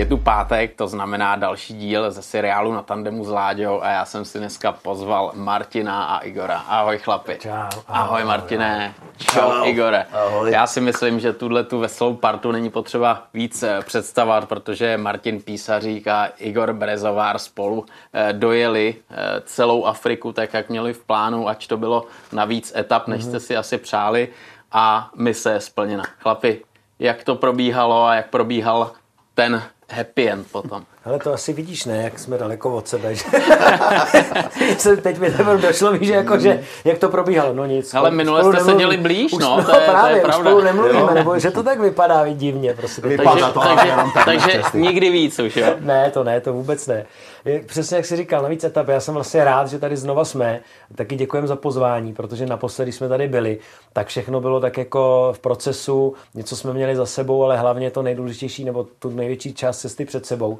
Je tu pátek, to znamená další díl ze seriálu na tandemu s Láďou a já jsem si dneska pozval Martina a Igora. Ahoj chlapi. Čau. Ahoj, Ahoj, Martine. Čau, Čau. Igore. Ahoj. Já si myslím, že tuhle tu veselou partu není potřeba víc eh, představovat, protože Martin Písařík a Igor Brezovár spolu eh, dojeli eh, celou Afriku tak, jak měli v plánu, ať to bylo na víc etap, než jste si asi přáli a mise je splněna. Chlapi, jak to probíhalo a jak probíhal ten happy end på Tom. Ale to asi vidíš, ne, jak jsme daleko od sebe. Že? Teď mi teprve došlo, víš, jako, že, jak to probíhalo. No nic. Ale minule jste nemluvíme. seděli blíž, Už, no, no, to je- to je právě, už pravda. spolu nemluvíme, Jo. nebo že to tak vypadá divně. Prostě. Vypadá Takže, to, takže, tak takže nikdy víc už, jo? Ne, to ne, to vůbec ne. Je, Přesně jak jsi říkal, navíc etap, já jsem vlastně rád, že tady znova jsme. Taky děkujeme za pozvání, protože naposledy jsme tady byli, tak všechno bylo tak jako v procesu, něco jsme měli za sebou, ale hlavně to nejdůležitější, nebo tu největší část cesty před sebou.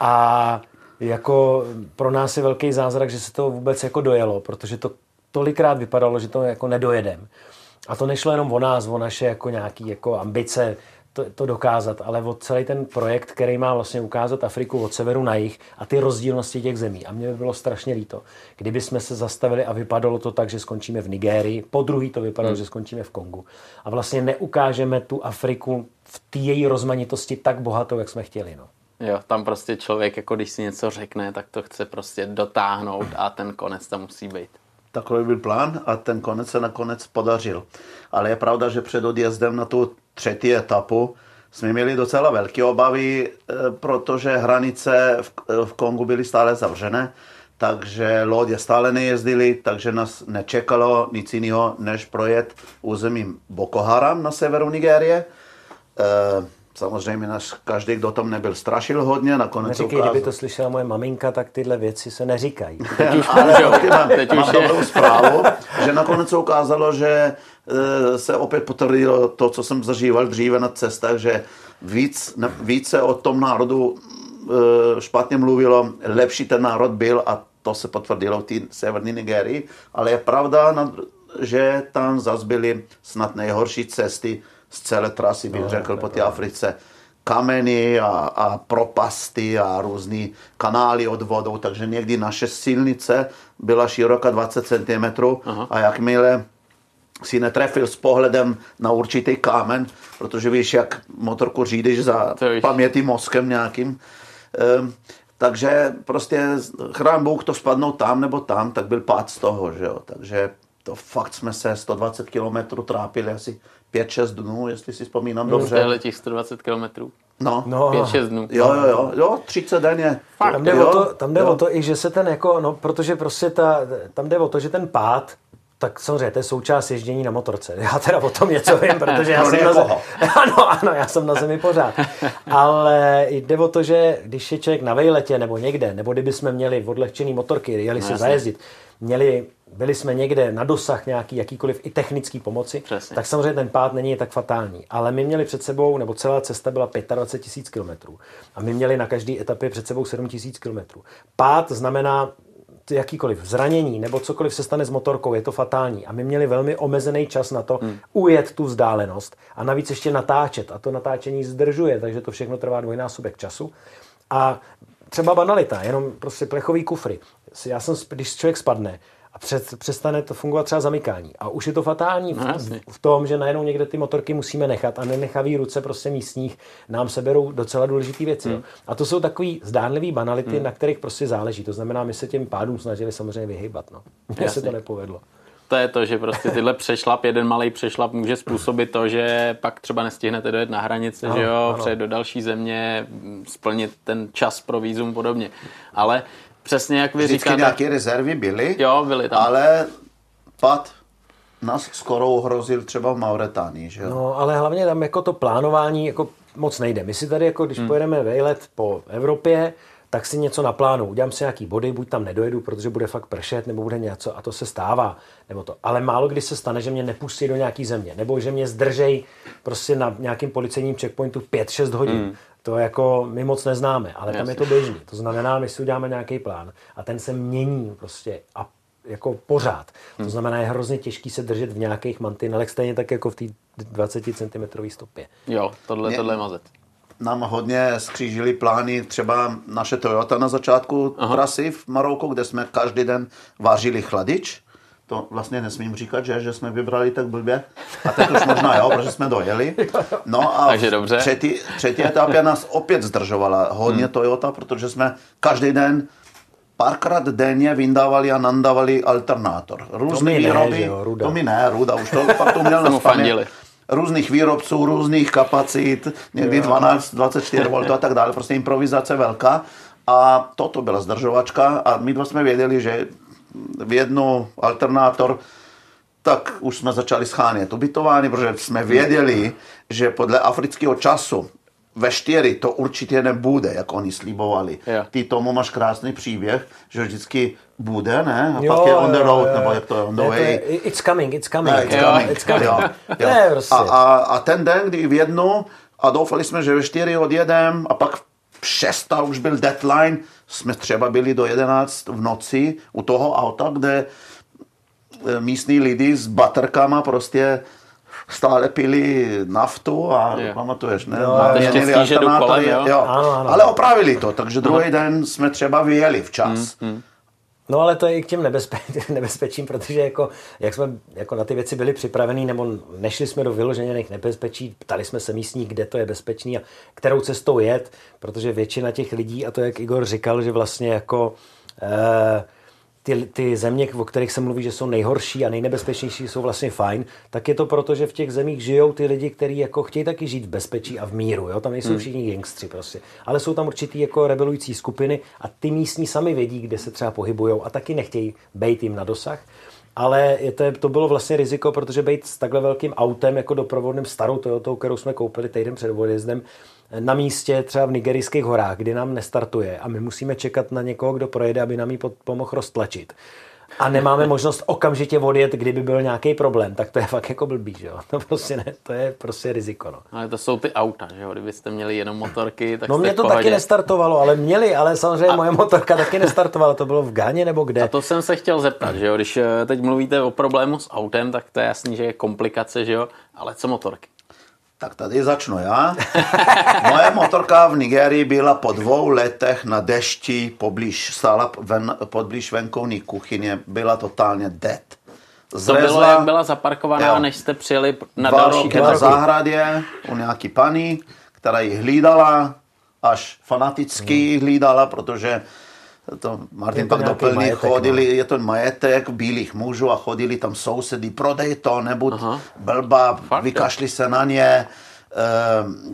A jako pro nás je velký zázrak, že se to vůbec jako dojelo, protože to tolikrát vypadalo, že to jako nedojedem. A to nešlo jenom o nás, o naše jako nějaký jako ambice to, to dokázat, ale o celý ten projekt, který má vlastně ukázat Afriku od severu na jih a ty rozdílnosti těch zemí. A mně by bylo strašně líto, kdyby jsme se zastavili a vypadalo to tak, že skončíme v Nigérii, po druhý to vypadalo, že skončíme v Kongu. A vlastně neukážeme tu Afriku v té její rozmanitosti tak bohatou, jak jsme chtěli. No. Jo, tam prostě člověk, jako když si něco řekne, tak to chce prostě dotáhnout a ten konec tam musí být. Takový byl plán a ten konec se nakonec podařil. Ale je pravda, že před odjezdem na tu třetí etapu jsme měli docela velké obavy, eh, protože hranice v, v Kongu byly stále zavřené, takže lodě stále nejezdily, takže nás nečekalo nic jiného, než projet územím Boko Haram na severu Nigérie. Eh, Samozřejmě nás každý, kdo tam nebyl, strašil hodně, nakonec Neříkej, kdyby to slyšela moje maminka, tak tyhle věci se neříkají. Teď už, Ale jo, mám, teď mám už je, dobrou zprávu, že nakonec se ukázalo, že eh, se opět potvrdilo to, co jsem zažíval dříve na cestách, že víc, více o tom národu eh, špatně mluvilo, lepší ten národ byl a to se potvrdilo v té severní Nigerii, ale je pravda, že tam zase byly snad nejhorší cesty z celé trasy, bych řekl, po té Africe. Kameny a, a propasty a různý kanály od vodou, takže někdy naše silnice byla široká 20 cm a jakmile si netrefil s pohledem na určitý kámen, protože víš, jak motorku řídíš za paměti mozkem nějakým, Ehm, takže prostě chrán Bůh to spadnou tam nebo tam, tak byl pád z toho, že jo. Takže to fakt jsme se 120 km trápili asi 5-6 dnů, jestli si vzpomínám dobře. Tohle těch 120 kilometrů. No. No, 5-6 dnů. Jo, jo, jo, jo, 30 denně. Tam jde, jo, o to, tam jde jo. o to i, že se ten jako, no, protože prostě ta, tam jde o to, že ten pád, tak samozřejmě to je součást ježdění na motorce. Já teda o tom něco vím, protože já jsem na zemi, ano, ano, já jsem na zemi pořád. Ale jde o to, že když je člověk na vejletě nebo někde, nebo kdyby jsme měli odlehčený motorky, jeli si jasně. zajezdit, měli, byli jsme někde na dosah nějaký jakýkoliv i technický pomoci, Přesně. tak samozřejmě ten pád není tak fatální. Ale my měli před sebou, nebo celá cesta byla 25 tisíc kilometrů. A my měli na každé etapě před sebou 7 tisíc kilometrů. Pád znamená jakýkoliv zranění nebo cokoliv se stane s motorkou, je to fatální. A my měli velmi omezený čas na to hmm. ujet tu vzdálenost a navíc ještě natáčet. A to natáčení zdržuje, takže to všechno trvá dvojnásobek času. A třeba banalita, jenom prostě plechový kufry. Já jsem, když člověk spadne a před, přestane to fungovat třeba zamykání. A už je to fatální v, No, jasně. v tom, že najednou někde ty motorky musíme nechat a nenechavý ruce prostě místních nám seberou docela důležité věci. Hmm. A to jsou takový zdánlivý banality, hmm. na kterých prostě záleží. To znamená, my se těm pádům snažili samozřejmě vyhybat. No. Mně se to nepovedlo. To je to, že prostě tyhle přešlap, jeden malý přešlap může způsobit to, že pak třeba nestihnete dojet na hranici, Ano, že jo, ano. přejet do další země, splnit ten čas pro vízum podobně. Ale přesně jak vy Vždycky říkáte, nějaké rezervy byly, Jo, byly tam. ale pad nás skoro ohrozil třeba v Mauretánii, že jo. No, ale hlavně tam jako to plánování jako moc nejde. My si tady, jako když hmm. pojedeme vejlet po Evropě, tak si něco naplánu. Udělám si nějaký body, buď tam nedojedu, protože bude fakt pršet, nebo bude něco, a to se stává. Nebo to. Ale málo kdy se stane, že mě nepustí do nějaký země, nebo že mě zdržej prostě na nějakým policejním checkpointu 5-6 hodin. Hmm. To jako my moc neznáme, ale tam je to běžný. To znamená, my si uděláme nějaký plán a ten se mění prostě a jako pořád. To znamená, je hrozně těžký se držet v nějakých mantinelech, stejně tak jako v té 20 cm stopě. jo, tohle, Mě- tohle je mazet. nám hodně skřížili plány, třeba naše Toyota na začátku Aha. trasy v Maroku, kde jsme každý den vážili chladič. To vlastně nesmím říkat, že, že jsme vybrali tak blbě. A teď už možná jo, protože jsme dojeli. No a Takže dobře. Třetí, třetí etapě nás opět zdržovala hodně hmm. Toyota, protože jsme každý den párkrát denně vyndávali a nandávali alternátor. Různé výroby. Ne, jo, ruda. To mi ne, Ruda, už to pak to měl na různých výrobců, různých kapacit, někdy 12, 24 V a tak dále, prostě improvizace velká. A toto byla zdržovačka a my dva jsme věděli, že v jednu alternátor tak už jsme začali schánět ubytování, protože jsme věděli, že podle afrického času ve štěry to určitě nebude, jak oni slibovali. Yeah. Ty tomu máš krásný příběh, že vždycky bude, ne? A jo, pak je on the road, jo, jo. nebo jak to je, on the way. Je, it's coming, it's coming. Ne, it's jo. coming. It's coming. Jo, jo. Ne, prostě. a, a, a ten den, kdy v jednu, a doufali jsme, že ve čtyři odjedem, a pak v šesta už byl deadline, jsme třeba byli do 11 v noci u toho auta, kde e, místní lidi s baterkama prostě stále pili naftu a je. pamatuješ, ne? No, Měnili že kolem, jo? jo. Ano, ano. Ale opravili to, takže druhý den jsme třeba vyjeli včas. Hmm, hmm. No ale to je i k těm nebezpe- nebezpečím, protože jako, jak jsme jako na ty věci byli připravení, nebo nešli jsme do vyložených nebezpečí, ptali jsme se místní, kde to je bezpečný a kterou cestou jet, protože většina těch lidí, a to jak Igor říkal, že vlastně jako eh, ty, ty země, o kterých se mluví, že jsou nejhorší a nejnebezpečnější, jsou vlastně fajn, tak je to proto, že v těch zemích žijou ty lidi, kteří jako chtějí taky žít v bezpečí a v míru. Jo? Tam nejsou hmm. všichni gangstři prostě. Ale jsou tam určitý jako rebelující skupiny a ty místní sami vědí, kde se třeba pohybují a taky nechtějí být jim na dosah. Ale je to, to bylo vlastně riziko, protože být s takhle velkým autem, jako doprovodným starou Toyotou, kterou jsme koupili týden před odjezdem, na místě třeba v nigerijských horách, kdy nám nestartuje a my musíme čekat na někoho, kdo projede, aby nám ji pomohl roztlačit. A nemáme možnost okamžitě odjet, kdyby byl nějaký problém, tak to je fakt jako blbý, že jo? To prostě ne, to je prostě riziko, no. Ale to jsou ty auta, že jo? Kdybyste měli jenom motorky, tak No mě to taky nestartovalo, ale měli, ale samozřejmě a... moje motorka taky nestartovala, to bylo v Gáně nebo kde. A to jsem se chtěl zeptat, že jo? Když eh, teď mluvíte o problému s autem, tak to je jasný, že je komplikace, že jo? Ale co motorky? Tak tady začnu já. Moje motorka v Nigerii byla po dvou letech na dešti poblíž, stála ven, podblíž venkovní kuchyně, byla totálně dead. Zlezla, to bylo, jak byla zaparkovaná, jo, než jste přijeli na dva další roky na zahradě u nějaký paní, která ji hlídala, až fanaticky hmm. hlídala, protože to Martin to pak doplní, majetek, chodili, no. je to majetek bílých mužů a chodili tam sousedy, prodej to, nebuď Aha. blba, Fakt, vykašli se na ně, e,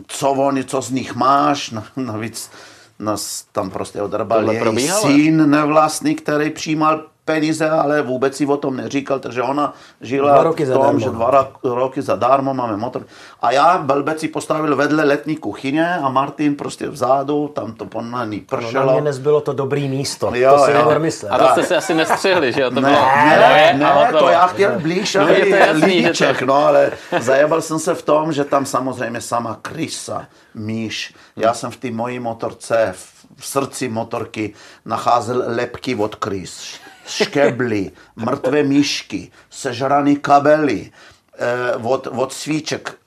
co oni, co z nich máš, navíc nás tam prostě odrbal její syn nevlastní, který přijímal peníze, ale vůbec si o tom neříkal, takže ona žila dva roky v tom, že dva roky zadarmo máme motor. A já blbec si postavil vedle letní kuchyně a Martin prostě vzadu, tam to ponaný pršelo. No, na mě nezbylo to dobrý místo, jo, to si jo. myslel. A to jste si asi nestřihli, že jo? To ne, bylo, ne, ne, ne to, to já chtěl blíž, no, je to jasný, lidiček, to... no, ale zajebal jsem se v tom, že tam samozřejmě sama krysa, míš. Já jsem v té mojí motorce, v srdci motorky nacházel lepky od krys škebly, mrtvé myšky, sežraný kabely, eh, od, od svíček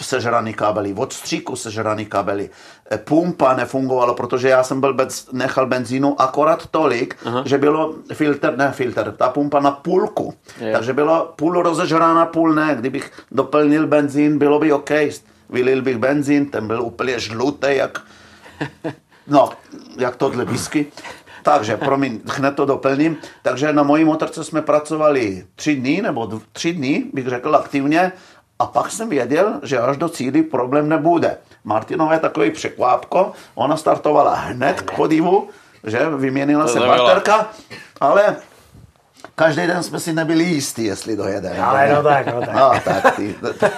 sežraný kabely, od stříku sežraný kabely. Eh, pumpa nefungovala, protože já jsem byl bez, nechal benzínu akorát tolik, Aha. že bylo filtr, ne filtr, ta pumpa na půlku. Je. Takže bylo půl rozežrána, půl ne. Kdybych doplnil benzín, bylo by OK. Vylil bych benzín, ten byl úplně žlutý, jak No, jak tohle whisky. Takže, promiň, hned to doplním. Takže na mojí motorce jsme pracovali tři dny, nebo tři dny, bych řekl aktivně, a pak jsem věděl, že až do cíly problém nebude. Martinové takový překvápko, ona startovala hned k podivu, že vyměnila se baterka, ale každý den jsme si nebyli jistí, jestli dojede. Ale no tak, no tak. No, tak ty,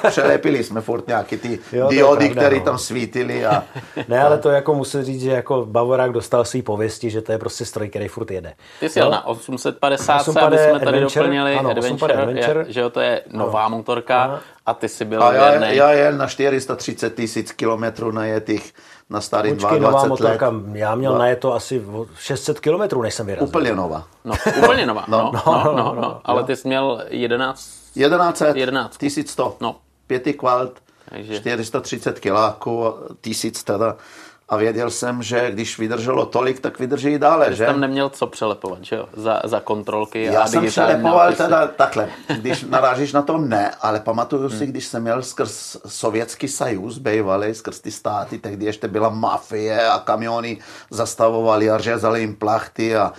přelepili jsme furt nějaký ty jo, diody, které no. tam svítily. A, ne, ale to jako musím říct, že jako Bavorák dostal svý pověsti, že to je prostě stroj, který furt jede. Ty jsi jel na 850, 850 aby jsme tady Adventure, doplnili ano, Adventure, Adventure. Je, že jo, to je nová ano. motorka ano. a ty jsi byl a já, já jel na 430 tisíc kilometrů najetých na starý Počkej, 22 nová motorka, let. Já měl na je to asi 600 kilometrů, než jsem vyrazil. Úplně nová. No, úplně nová. no, no, no, no, no, no, Ale ty jsi měl 11... 1100, 1100. No. Pěti kvalt. Takže... 430 kiláků, tisíc teda. A věděl jsem, že když vydrželo tolik, tak vydrží i dále, Jsi že? tam neměl co přelepovat, že jo? Za, za kontrolky Já a jsem přelepoval teda takhle, když narážíš na to ne, ale pamatuju si, když jsem měl skrz sovětský sajus, bývalý, skrz ty státy, tehdy ještě byla mafie a kamiony zastavovali a řezali jim plachty a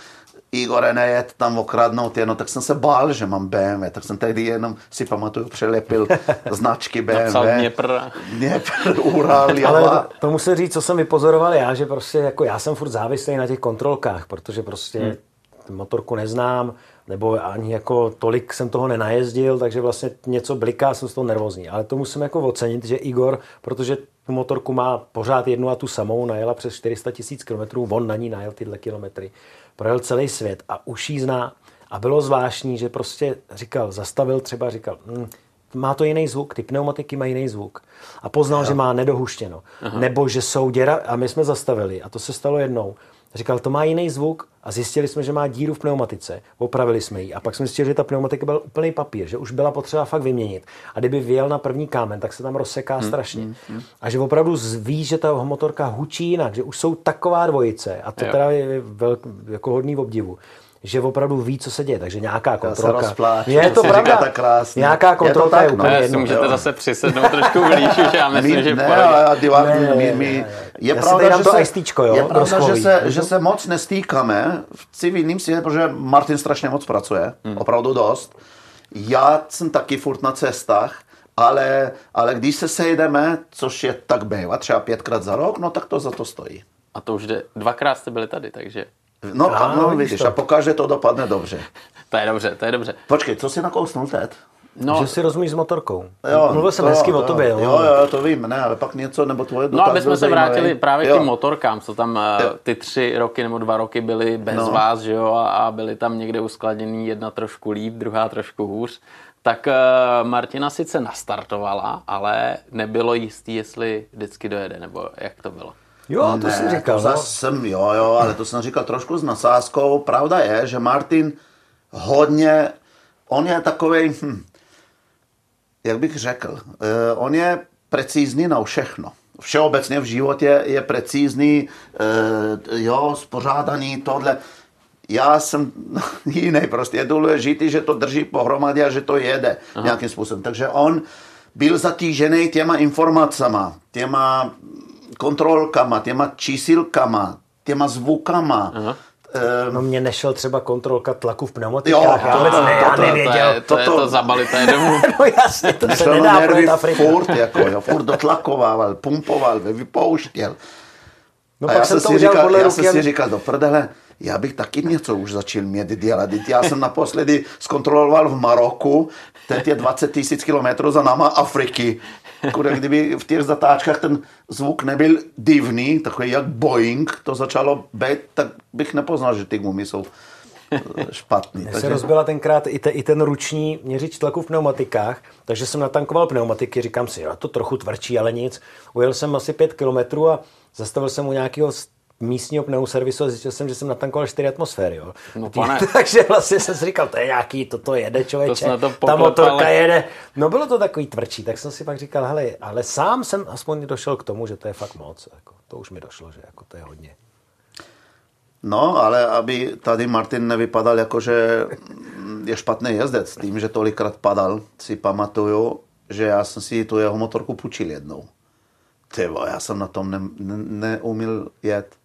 Igore nejet tam okradnout jenom, tak jsem se bál, že mám BMW, tak jsem tehdy jenom si pamatuju, přelepil značky BMW. Napsal Dněpr. Dněpr, Ural, Ale to musím říct, co jsem vypozoroval já, že prostě jako já jsem furt závislý na těch kontrolkách, protože prostě hmm. motorku neznám, nebo ani jako tolik jsem toho nenajezdil, takže vlastně něco bliká, jsem z toho nervózní. Ale to musím jako ocenit, že Igor, protože tu motorku má pořád jednu a tu samou, najela přes 400 tisíc kilometrů, on na ní najel tyhle kilometry, projel celý svět a už jí zná. A bylo zvláštní, že prostě říkal, zastavil třeba, říkal, hm, má to jiný zvuk, ty pneumatiky mají jiný zvuk. A poznal, že má nedohuštěno. Nebo že jsou děra, a my jsme zastavili, a to se stalo jednou. Říkal, to má jiný zvuk a zjistili jsme, že má díru v pneumatice. Opravili jsme ji a pak jsme zjistili, že ta pneumatika byl úplný papír, že už byla potřeba fakt vyměnit. A kdyby vyjel na první kámen, tak se tam rozseká hmm, strašně. Hmm, hmm. A že opravdu ví, že ta motorka hučí jinak, že už jsou taková dvojice a to Jo. teda je velk, jako hodný obdivu že opravdu ví, co se děje, takže nějaká kontrolka. je to pravda. říkáte krásně. Nějaká Je to kontrolka tak, je no. úplně Ne, si jedno. můžete jo. zase přisednout trošku blíž, už já myslím, My, že ne, ale divák, Ne, ne, my, ne, my, ne, ne. je Já pravda, že to se, ajstýčko, jo, je pravda, že se, že se moc nestýkáme v civilním světě, protože Martin strašně moc pracuje, Hmm. opravdu dost. Já jsem taky furt na cestách, ale, ale když se sejdeme, což je tak bývá, třeba pětkrát za rok, no tak to za to stojí. A to už jde, dvakrát jste byli tady, takže No, Aha, a, no vidíš to. a pokaže to dopadne dobře. to je dobře, to je dobře. Počkej, co jsi nakousnul teď? No, Že si rozumíš s motorkou. Mluvil jsem to hezky jo, o to tobě. Jo, no. jo, to vím, ne, ale pak něco, nebo tvoje No, aby jsme se vrátili právě k Jo. těm motorkám, co tam eh, Jo. ty tři roky nebo dva roky byly bez No. vás, že jo, a, a byly tam někde uskladněný jedna trošku líp, druhá trošku hůř. Tak eh, Martina sice nastartovala, ale nebylo jistý, jestli vždycky dojede, nebo jak to bylo. Jo, to jsem říkal. To No. jsem, jo, jo, ale to jsem říkal trošku s nasázkou. Pravda je, že Martin hodně, on je takový, hm, jak bych řekl, eh, on je precízní na všechno. Všeobecně v životě je precízní, eh, jo, spořádaný, tohle. Já jsem jiný, prostě je důležitý, že to drží pohromadě a že to jede Aha. nějakým způsobem. Takže on byl zatížený těma informacema, těma kontrolkama, těma čísilkama, těma zvukama. Aha. Eh, No mě nešel třeba kontrolka tlaku v Jo, pneumatikách. já to- vůbec to- ne, já to- To nevěděl. je to, je Toto- to zabalité domů. No jasně, to se nedá nervy furt, jako, jo, furt dotlakovával, pumpoval, vypouštěl. No a pak já jsem to si udělal říkal, podle já jsem si říkal, do prdele, já bych taky něco už začal mět dělat. Já jsem naposledy zkontroloval v Maroku, teď je 20 tisíc kilometrů za náma Afriky. Kude, kdyby v těch zatáčkách ten zvuk nebyl divný, takový jak Boeing, to začalo být, tak bych nepoznal, že ty gumy jsou eh, špatný. Mně se rozbila tenkrát i, te, i ten ruční měřič tlaku v pneumatikách, takže jsem natankoval pneumatiky, říkám si, jo, to trochu tvrdší, ale nic. Ujel jsem asi pět kilometrů a zastavil jsem u nějakého místního pneuservisu a zjistil jsem, že jsem natankoval 4 atmosféry. Jo. No, pane. takže vlastně jsem si říkal, to je nějaký, toto jede člověče, jsme to ta motorka jede. No bylo to takový tvrdší, tak jsem si pak říkal, hele, ale sám jsem aspoň došel k tomu, že to je fakt moc. Jako, to už mi došlo, že jako to je hodně. No, ale aby tady Martin nevypadal jako, že je špatný jezdec, tím, že tolikrát padal, si pamatuju, že já jsem si tu jeho motorku půjčil jednou. Ty vole, já jsem na tom ne, ne, neumil jet.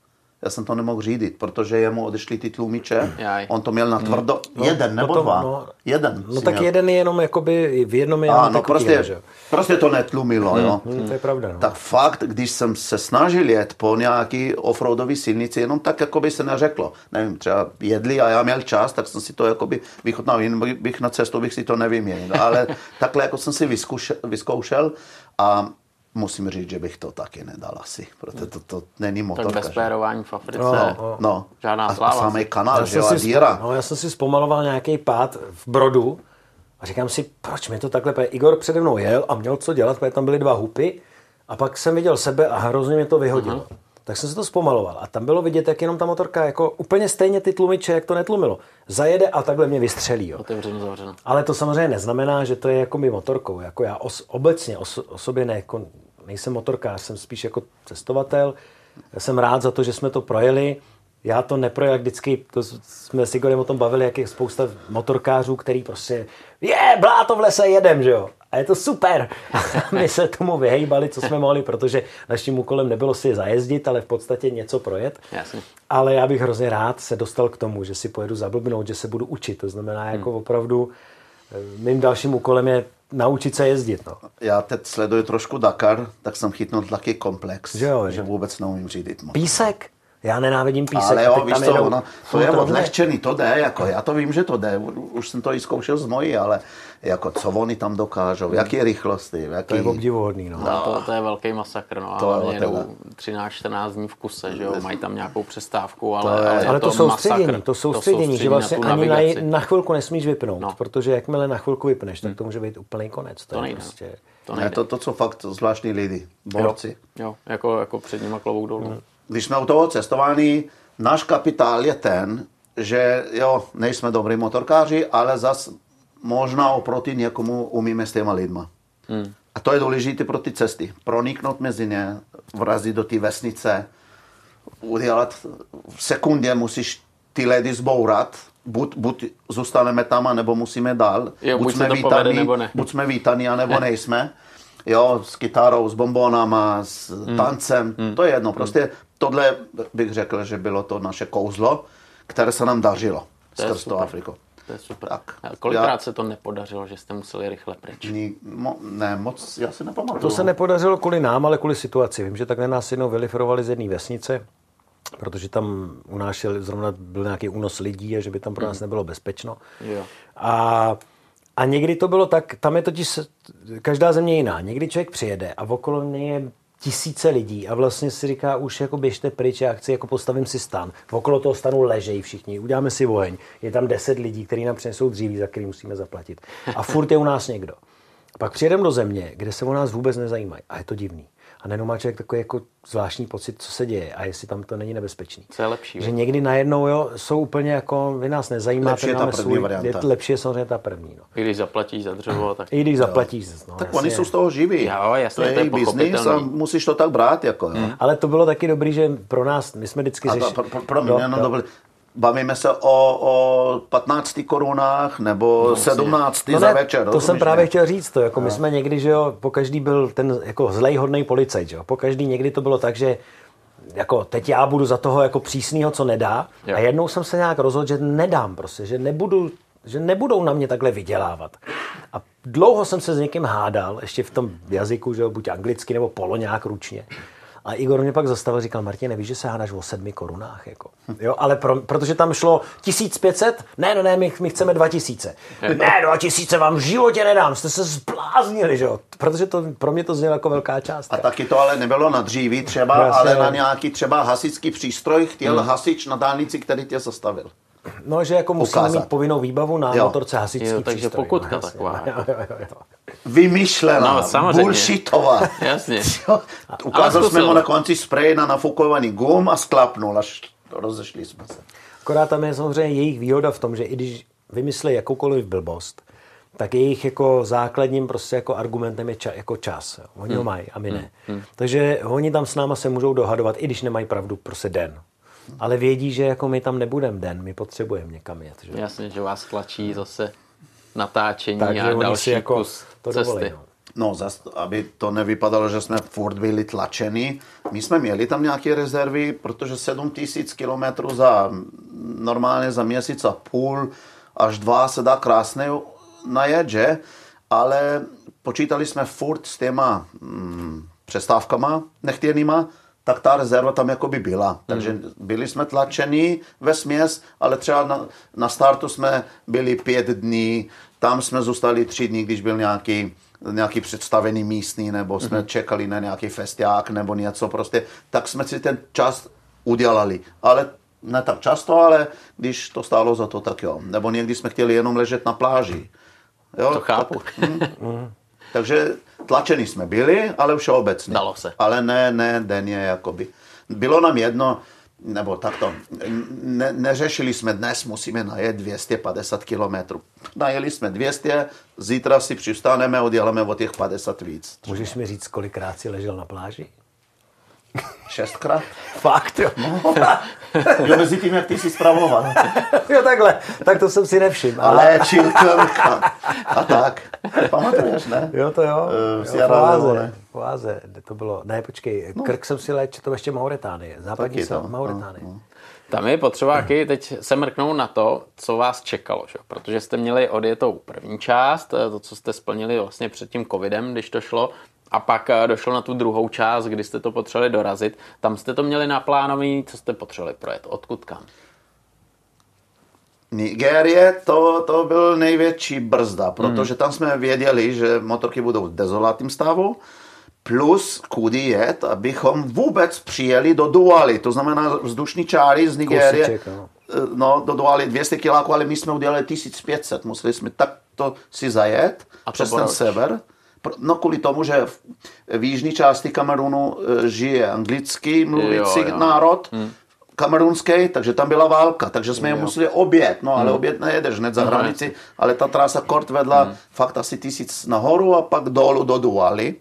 Já jsem to nemohl řídit, protože jemu odešly ty tlumiče. Jaj. On to měl na tvrdo. jeden nebo potom, dva. no, jeden. No tak měl. jeden je jenom jakoby, v jednom je jenom Ano, tekutí, prostě, že jo. prostě to netlumilo, jo. Hmm, to je pravda. No. Tak fakt, když jsem se snažil jet po nějaký offroadový silnici, jenom tak, jako by se neřeklo. Nevím, třeba jedli a já měl čas, tak jsem si to jakoby vychutnal, jen by- bych na cestu bych si to nevyměnil. Ale takhle jako jsem si vyzkoušel, vyzkoušel a musím říct, že bych to taky nedal asi, protože to, to není Tak motorka. bez že? pérování v Africe. No, No, no. Žádná a, a sláva. samý kanál, že jo, díra. no, já jsem si zpomaloval nějaký pád v Brodu a říkám si, proč mi to takhle pije? Igor přede mnou jel a měl co dělat, protože tam byly dva hupy a pak jsem viděl sebe a hrozně mě to vyhodilo. tak jsem se to zpomaloval. A tam bylo vidět, jak jenom ta motorka, jako úplně stejně ty tlumiče, jak to netlumilo. Zajede a takhle mě vystřelí. Jo. Otevřeno, zavřeno. Ale to samozřejmě neznamená, že to je jako mi motorkou. Jako já os, obecně os, o sobě ne, jako nejsem motorkář, jsem spíš jako cestovatel. Jsem rád za to, že jsme to projeli. Já to neprojel, jak vždycky, to jsme s Igorem o tom bavili, jak je spousta motorkářů, který prostě, je, bláto v lese jedem, že jo. A je to super. My se tomu vyhejbali, co jsme mohli, protože naším úkolem nebylo si zajezdit, ale v podstatě něco projet. Jasně. Ale já bych hrozně rád se dostal k tomu, že si pojedu zablbnout, že se budu učit. To znamená, jako Hmm. opravdu eh, mým dalším úkolem je naučit se jezdit. No. Já teď sleduji trošku Dakar, tak jsem chytnul taky komplex, Že jo, že vůbec neumím řídit. Písek? Já nenávidím písek. Ale jo, víš tam co, jedou ono, to je odlehčený, to jde, jako já to vím, že to jde, už jsem to i zkoušel z mojí, ale jako co oni tam dokážou, jaký rychlosti, jaký... To je obdivuhodný. No. No, to, to je velký masakr, no. A To teda- jedou 13-14 dní v kuse, že jo, mají tam nějakou přestávku, ale, To je- ale, je Ale to, to soustředění, masakr. to soustředění, že na vlastně tu ani na, navigaci. na chvilku nesmíš vypnout, No. protože jakmile na chvilku vypneš, tak to může být úplný konec. To, To je nejde. prostě... To Ne, to, to jsou fakt zvláštní lidi, borci. Jo, jako, jako před nima klobouk dolů. Hmm. Když jsme u toho cestování, náš kapitál je ten, že jo, nejsme dobrý motorkáři, ale zas možná oproti někomu umíme s těma lidma. Hmm. A to je důležité pro ty cesty. Proniknout mezi ně, vrazit do té vesnice, udělat v sekundě musíš ty lidi zbourat, buď, buď zůstaneme tam, nebo musíme dál. Jo, buď se to povede, nebo ne. buď jsme vítaní, anebo nejsme. Jo, s kytarou, s bombonama, s Hmm. tancem, to je jedno. Prostě tohle bych řekl, že bylo to naše kouzlo, které se nám dařilo To skrz to. Afriku. To je super. Tak. A kolikrát Já- se to nepodařilo, že jste museli rychle pryč? Ni, mo, ne, moc, já si nepamatuju. To se nepodařilo kvůli nám, ale kvůli situaci. Vím, že takhle nás jednou vyliferovali z jedné vesnice, protože tam unášeli, zrovna byl nějaký únos lidí a že by tam pro nás nebylo bezpečno. Jo. A, a někdy to bylo tak, tam je totiž každá země jiná. Někdy člověk přijede a okolo něj je tisíce lidí a vlastně si říká, už jako běžte pryč, já chci, jako postavím si stan. Okolo toho stanu ležejí všichni, uděláme si oheň. Je tam deset lidí, kteří nám přinesou dříví, za který musíme zaplatit. A furt je u nás někdo. A pak přijedeme do země, kde se o nás vůbec nezajímají. A je to divný. A najednou má člověk takový jako zvláštní pocit, co se děje a jestli tam to není nebezpečný. Co je lepší, Že někdy najednou jo, jsou úplně jako, vy nás nezajímáte, Lepší je ta máme první svůj, varianta. je, lepší je samozřejmě ta první. No. I když zaplatíš za dřevo, tak I když zaplatíš. No, Tak jasně. oni jsou z toho živí. Jo, jasně, to je to je jejich biznis a musíš to tak brát. Jako, jo. Ale to bylo taky dobrý, že pro nás, my jsme vždycky řešili... to, pro, pro mě, no, dobrý. Bavíme se o, o 15 korunách nebo 17 No za ne, večer. to rozumíš, jsem právě ne? chtěl říct. To, jako my jsme někdy, že jo, po každý byl ten jako zlej hodnej policajt, že jo. Po každý někdy to bylo tak, že jako teď já budu za toho jako přísného, co nedá. Jo. A jednou jsem se nějak rozhodl, že nedám prostě, že nebudu že nebudou na mě takhle vydělávat. A dlouho jsem se s někým hádal, ještě v tom jazyku, že jo, buď anglicky nebo polo nějak ručně. A Igor mě pak zastavil a říkal, Martin, nevíš, že se hádáš o sedmi korunách, jako. Jo, ale pro, protože tam šlo 1500, ne, no ne, my, my chceme 2000. Ne, 2000 vám v životě nedám, jste se zbláznili, že jo. Protože to, pro mě to znělo jako velká částka. A taky to ale nebylo na dříví třeba, Jasně. ale na nějaký třeba hasičský přístroj chtěl Hmm. hasič na dálnici, který tě zastavil. No, že jako musíme Ukázat. mít povinnou výbavu na Jo. motorce hasičský Jo, takže přístroj. pokutka no, jasně. taková. Jo, jo, jo, jo. Vymyšlená, No, samozřejmě. bullshitová. Jasně. Ukázal jsme mu na konci sprej na nafukovaný gum a sklapnul, až rozešli jsme se. Akorát tam je samozřejmě jejich výhoda v tom, že i když vymyslí jakoukoliv blbost, tak jejich jako základním prostě jako argumentem je ča, jako čas. Oni ho mají a my ne. Takže oni tam s náma se můžou dohadovat, i když nemají pravdu, prostě den. Ale vědí, že jako my tam nebudeme den, my potřebujeme někam jet. Že? Jasně, že vás tlačí zase natáčení Takže a další jako kus to cesty. dovolí. No. No, zas, aby to nevypadalo, že jsme furt byli tlačeni. My jsme měli tam nějaké rezervy, protože 7 tisíc kilometrů za normálně za měsíc a půl až dva se dá krásně najet, že? Ale počítali jsme furt s těma mm, přestávkama nechtěnýma, tak ta rezerva tam jako by byla. Takže byli jsme tlačeni ve směs, ale třeba na, na startu jsme byli pět dní, tam jsme zůstali tři dny, když byl nějaký, nějaký představený místní, nebo jsme čekali na nějaký festiák nebo něco prostě, tak jsme si ten čas udělali. Ale ne tak často, ale když to stálo za to, tak jo. Nebo někdy jsme chtěli jenom ležet na pláži. Jo, To chápu. Takže tlačení jsme byli, ale všeobecně. Dalo se. Ale ne, ne denně, jakoby. bylo nám jedno, nebo takto, ne, neřešili jsme dnes, musíme najet 250 kilometrů. Najeli jsme 200, zítra si přistaneme, odděláme o těch 50 víc. Můžeš mi říct, kolikrát si ležel na pláži? Šestkrát? Fakt, jo. No, jo, mezi tím, jak ty jsi spravoval. jo, takhle. Tak to jsem si nevšiml. Ale čilka a tak. Pamatuješ, ne? Jo, to jo. Uh, jo Sierra Leone. v Oáze, kde to bylo. Ne, počkej, no. Krk jsem si léčil, to ještě Mauritánie. Západní Taky se, to, Mauritánie. no, no. Tam je potřeba taky teď se mrknout na to, co vás čekalo, že? protože jste měli odjetou první část, eh, to, co jste splnili vlastně před tím covidem, když to šlo, a pak eh, došlo na tu druhou část, kdy jste to potřebovali dorazit. Tam jste to měli naplánovaný, co jste potřebovali projet, odkud kam? Nigérie to, to byl největší brzda, protože tam jsme věděli, že motorky budou v dezolátním stavu, plus kudy jet, abychom vůbec přijeli do Dualy, to znamená vzdušní čáry z Nigérie. Kousíček, no. No, do Dualy 200 kiláků, ale my jsme udělali 1500, museli jsme takto si zajet A přes ten sever. No kvůli tomu, že v, v jižní části Kamerunu eh, žije anglicky mluvící Jo, jo. národ, kamerunský, takže tam byla válka, takže jsme je Jo. museli obět, no ale obět nejedeš hned za No, hranici, ale ta trasa kort vedla fakt asi tisíc nahoru a pak dolů do Dualy.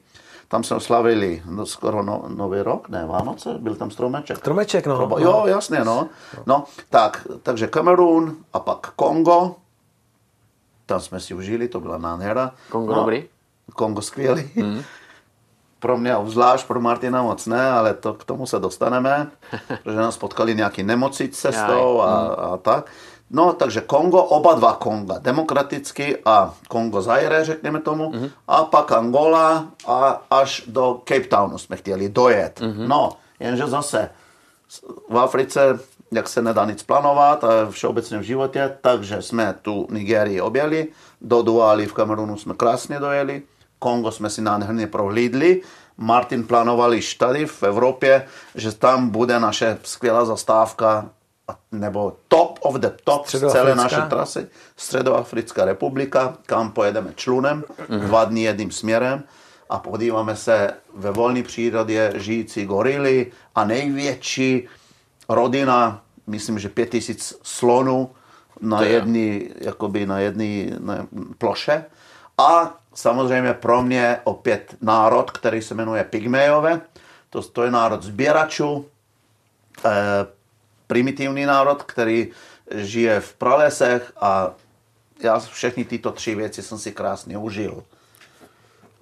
Tam jsme oslavili no, skoro no, Nový rok, ne Vánoce, byl tam stromeček. Stromeček, no. Proba- Jo, jasně, no. No, tak, takže Kamerun a pak Kongo, tam jsme si užili, to byla nádhera. Kongo no, dobrý? Kongo skvělý. Pro mě obzvlášť, pro Martina moc ne, ale to, k tomu se dostaneme, protože nás potkali nějaký nemoci cestou a, a tak. No, takže Kongo, oba dva Konga, demokratický a Kongo Zaire, řekněme tomu, a pak Angola a až do Cape Townu jsme chtěli dojet. No, jenže zase v Africe, jak se nedá nic plánovat a všeobecně v životě, takže jsme tu Nigerii objeli, do Dualy v Kamerunu jsme krásně dojeli, Kongo jsme si nádherně prohlídli, Martin plánoval již tady v Evropě, že tam bude naše skvělá zastávka nebo top of the top z celé naše trasy, Středoafrická republika, kam pojedeme člunem, dva dny jedním směrem. A podíváme se ve volné přírodě žijící gorily a největší rodina, myslím, že pět tisíc slonů na jedné jakoby na jedné ploše. A samozřejmě pro mě opět národ, který se jmenuje Pygmejové. To, to je národ sběračů, eh, primitivní národ, který žije v pralesech a já všechny tyto tři věci jsem si krásně užil.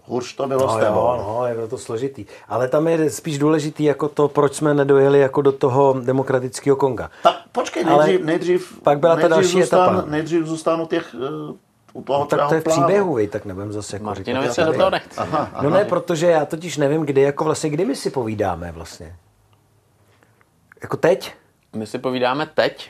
Hůř to bylo No s tebou. jo, no, je to složitý. Ale tam je spíš důležitý jako to, proč jsme nedojeli jako do toho demokratického Konga. Tak počkej, Ale nejdřív, nejdřív, pak byla ta nejdřív další zůstanu, etapa. Nejdřív zůstanu těch, uh, u toho No, tak to je v příběhu, vej, tak nebudem zase jako Martinovi říkat se do toho nechce. Aha, aha. No ne, protože já totiž nevím, kdy, jako vlastně, kdy my si povídáme vlastně. Jako teď? My si povídáme teď,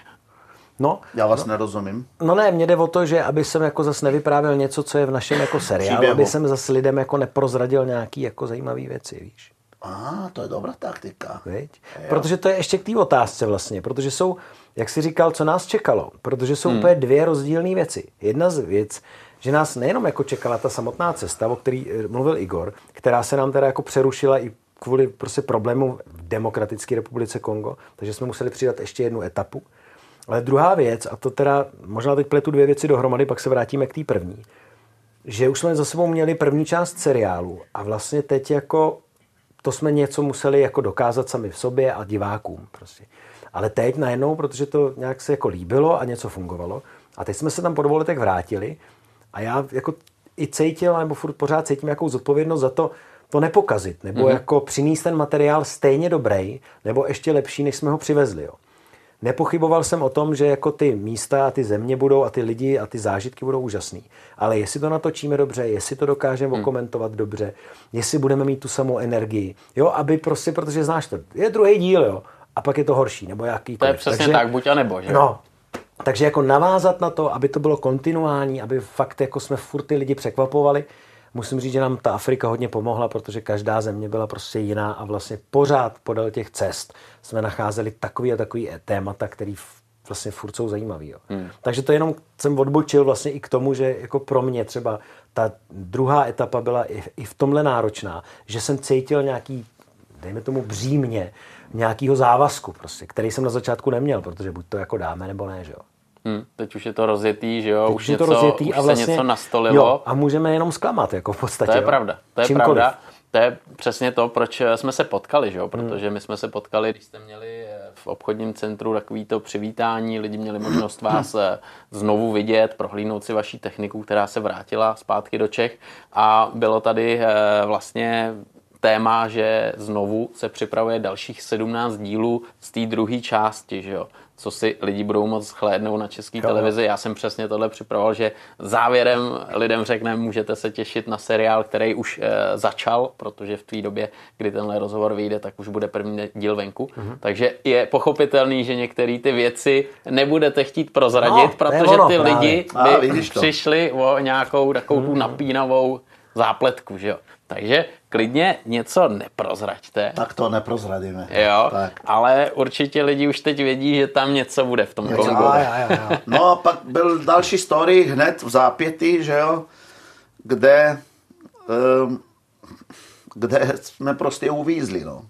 No, Já vás nerozumím. no ne, mně jde o to, že aby jsem jako zase nevyprávěl něco, co je v našem jako seriálu, Příběhu. aby jsem zase lidem jako neprozradil nějaký jako zajímavé věci, víš. A, to je dobrá taktika. Viď? Protože to je ještě k té otázce vlastně, protože jsou, jak jsi říkal, co nás čekalo, protože jsou hmm. úplně dvě rozdílné věci. Jedna z věc, že nás nejenom jako čekala ta samotná cesta, o který eh, mluvil Igor, která se nám teda jako přerušila i kvůli prostě problému v Demokratické republice Kongo, takže jsme museli přidat ještě jednu etapu. Ale druhá věc, a to teda možná teď pletu dvě věci dohromady, pak se vrátíme k té první, že už jsme za sebou měli první část seriálu a vlastně teď jako to jsme něco museli jako dokázat sami v sobě a divákům prostě. Ale teď najednou, protože to nějak se jako líbilo a něco fungovalo a teď jsme se tam po dvou letech vrátili a já jako i cítil, nebo furt pořád cítím jakou zodpovědnost za to, to nepokazit, nebo mm-hmm. jako přinést ten materiál stejně dobrý, nebo ještě lepší, než jsme ho přivezli. Jo. Nepochyboval jsem o tom, že jako ty místa a ty země budou a ty lidi a ty zážitky budou úžasný. Ale jestli to natočíme dobře, jestli to dokážeme hmm. okomentovat dobře, jestli budeme mít tu samou energii, jo, aby prostě, protože znáš to, je druhý díl, jo, a pak je to horší, nebo jaký. to je přesně tak, buď a nebo, že? No, takže jako navázat na to, aby to bylo kontinuální, aby fakt jako jsme furt ty lidi překvapovali. Musím říct, že nám ta Afrika hodně pomohla, protože každá země byla prostě jiná a vlastně pořád podél těch cest jsme nacházeli takový a takový témata, který vlastně furt jsou zajímavý. Jo. Hmm. Takže to jenom jsem odbočil vlastně i k tomu, že jako pro mě třeba ta druhá etapa byla i, i v tomhle náročná, že jsem cítil nějaký dejme tomu břímně nějakého závazku, prostě, který jsem na začátku neměl, protože buď to jako dáme, nebo ne, že jo. Hmm, teď už je to rozjetý, že jo, Teď už, je to něco, rozjetý už a vlastně, se něco nastolilo. Jo, a můžeme jenom zklamat, jako v podstatě. To je jo. pravda, to je Čímkoliv. pravda. To je přesně to, proč jsme se potkali, že jo? protože my jsme se potkali, když jste měli eh, v obchodním centru takový to přivítání, lidi měli možnost vás eh, znovu vidět, prohlídnout si vaší techniku, která se vrátila zpátky do Čech a bylo tady eh, vlastně téma, že znovu se připravuje dalších 17 dílů z té druhé části, že jo? co si lidi budou moc shlédnout na české televizi. Já jsem přesně tohle připravoval, že závěrem lidem řekneme, můžete se těšit na seriál, který už e, začal, protože v té době, kdy tenhle rozhovor vyjde, tak už bude první díl venku. Mm-hmm. Takže je pochopitelný, že některé ty věci nebudete chtít prozradit, No, protože ono ty právě. lidi A, by to. přišli o nějakou takovou tu napínavou zápletku, že jo. Takže klidně něco neprozraďte. Tak to neprozradíme. Jo, Tak. ale určitě lidi už teď vědí, že tam něco bude v tom Něco Kongu. Jo, jo, jo, jo. No a pak byl další story hned v zápětí, že jo, kde, um, kde jsme prostě uvízli, no.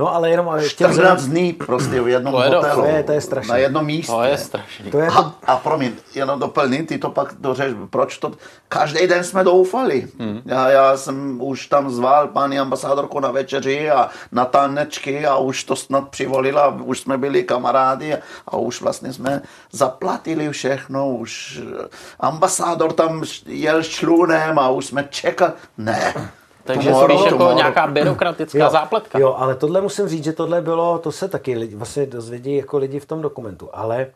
No ale jenom ale těm 14 dní prostě v jednom To hotelu. to je- to je strašný. Na jednom místě. To je strašný. to je jako, A, a promiň, jenom doplním, ty to pak dořeš, proč to, každý den jsme doufali. Hmm. Já, já jsem už tam zval paní ambasádorku na večeři a na tanečky a už to snad přivolila, už jsme byli kamarádi a, a už vlastně jsme zaplatili všechno, už eh, ambasádor tam jel člunem a už jsme čekali, ne. Takže Tomorrow, spíš jako nějaká byrokratická zápletka. Jo, ale tohle musím říct, že tohle bylo, to se taky lidi, vlastně dozvědí jako lidi v tom dokumentu, ale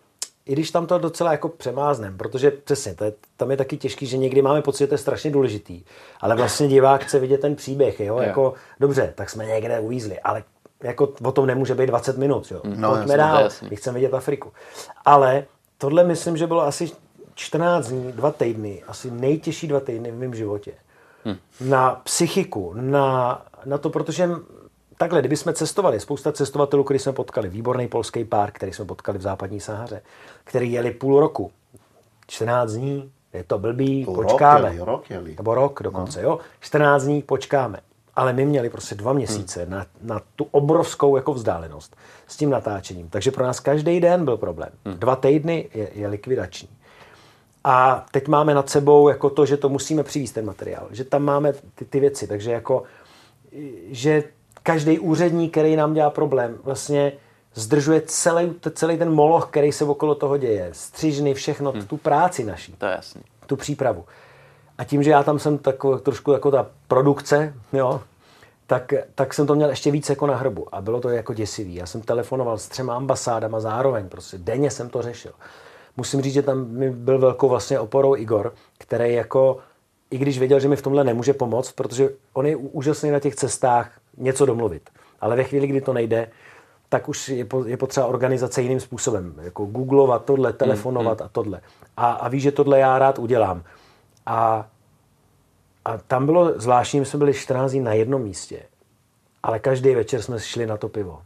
i když tam to docela jako přemáznem, protože přesně, to je, tam je taky těžký, že někdy máme pocit, že to je strašně důležitý, ale vlastně divák chce vidět ten příběh, jo, jako dobře, tak jsme někde uvízli, ale jako o tom nemůže být 20 minut, jo. No, Pojďme dál, my chceme vidět Afriku. Ale tohle myslím, že bylo asi 14 dní, dva týdny, asi nejtěžší dva týdny v mém životě. Hmm. Na psychiku, na, na to, protože takhle, kdyby jsme cestovali, spousta cestovatelů, který jsme potkali, výborný polský pár, který jsme potkali v západní Sahaře, který jeli půl roku, 14 dní, je to blbý, Půl rok počkáme. jeli, rok jeli. Nebo rok dokonce, no. jo. 14 dní počkáme. Ale my měli prostě dva měsíce hmm. na, na tu obrovskou jako vzdálenost s tím natáčením. Takže pro nás každý den byl problém. Hmm. Dva týdny je, je likvidační. A teď máme nad sebou jako to, že to musíme přivést ten materiál, že tam máme ty, ty věci, takže jako, že každý úředník, který nám dělá problém, vlastně zdržuje celý, celý ten moloch, který se okolo toho děje. Střižny, všechno, hmm. tu práci naší To je jasný. tu přípravu. A tím, že já tam jsem tako, trošku jako ta produkce, jo, tak, tak jsem to měl ještě víc jako na hrbu. A bylo to jako děsivý. Já jsem telefonoval s třema ambasádama zároveň, prostě denně jsem to řešil. Musím říct, že tam mi byl velkou vlastně oporou Igor, který jako, i když věděl, že mi v tomhle nemůže pomoct, protože on je úžasný na těch cestách něco domluvit. Ale ve chvíli, kdy to nejde, tak už je, po, je potřeba organizace jiným způsobem. Jako googlovat tohle, telefonovat a tohle. A, a ví, že tohle já rád udělám. A, a tam bylo zvláštní, my jsme byli 14 dní na jednom místě, ale každý večer jsme šli na to pivo.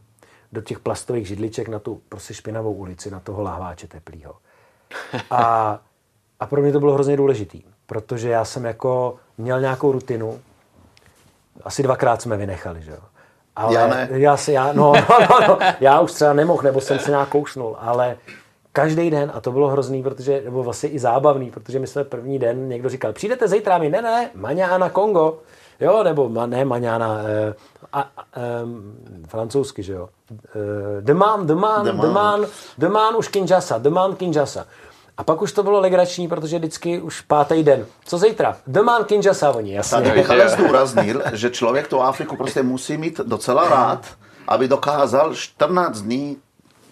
Do těch plastových židliček na tu prostě špinavou ulici, na toho lahváče teplýho. A, a pro mě to bylo hrozně důležitý, protože já jsem jako měl nějakou rutinu, asi dvakrát jsme vynechali, že jo. Ale Já ne. Já, si, já, no, no, no, no, já už třeba nemohl, nebo jsem se nějak kousnul, ale každý den, a to bylo hrozný, protože, nebo vlastně i zábavný, protože my jsme první den, někdo říkal, přijdete zítra, my ne, ne, maňána Kongo, jo, nebo ma, ne maňána, eh, a, eh, francouzsky, že jo, eh, demán, Demán. demán, demán už Kinshasa, demán Kinshasa. A pak už to bylo legrační, protože vždycky už pátý den. Co zítra? Demán Kinshasa, oni, jasně. Tady bych ale zdůraznil, že člověk tu Afriku prostě musí mít docela rád, aby dokázal 14 dní,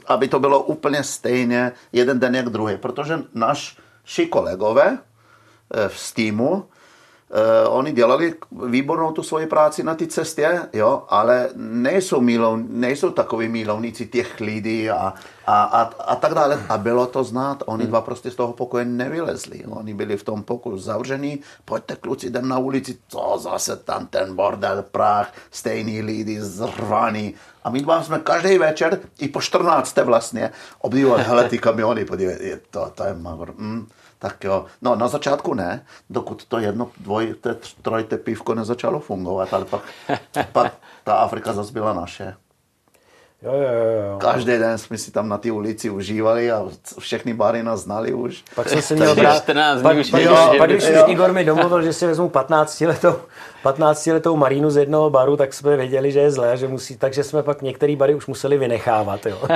aby to bylo úplně stejně jeden den jak druhý. Protože naši kolegové eh, v týmu, eh, oni dělali výbornou tu svoji práci na té cestě, jo, ale nejsou, milov, nejsou takový milovníci těch lidí a, a, a, a tak dále. A bylo to znát, oni dva prostě z toho pokoje nevylezli. Oni byli v tom pokoju zavření, pojďte kluci, jdem na ulici, co zase tam ten bordel, prach, stejný lidi, zrvaný. A my dva jsme každý večer, i po 14. vlastně, obdívali, hele ty kamiony, podívej, je to, to je magor. Mm. Tak jo, no na začátku ne, dokud to jedno, dvojité, trojité pivko nezačalo fungovat, ale pak, pak ta Afrika zase byla naše. Jo, jo, jo, jo. Každý den jsme si tam na té ulici užívali a všechny bary nás znali už. Pak jsem si měl Takže brát, 14 dní pak, už pak, je- pak, když jo. už Igor mi domluvil, že si vezmu 15 letou, 15 letou Marínu z jednoho baru, tak jsme věděli, že je zlé, že musí, takže jsme pak některé bary už museli vynechávat. Jo.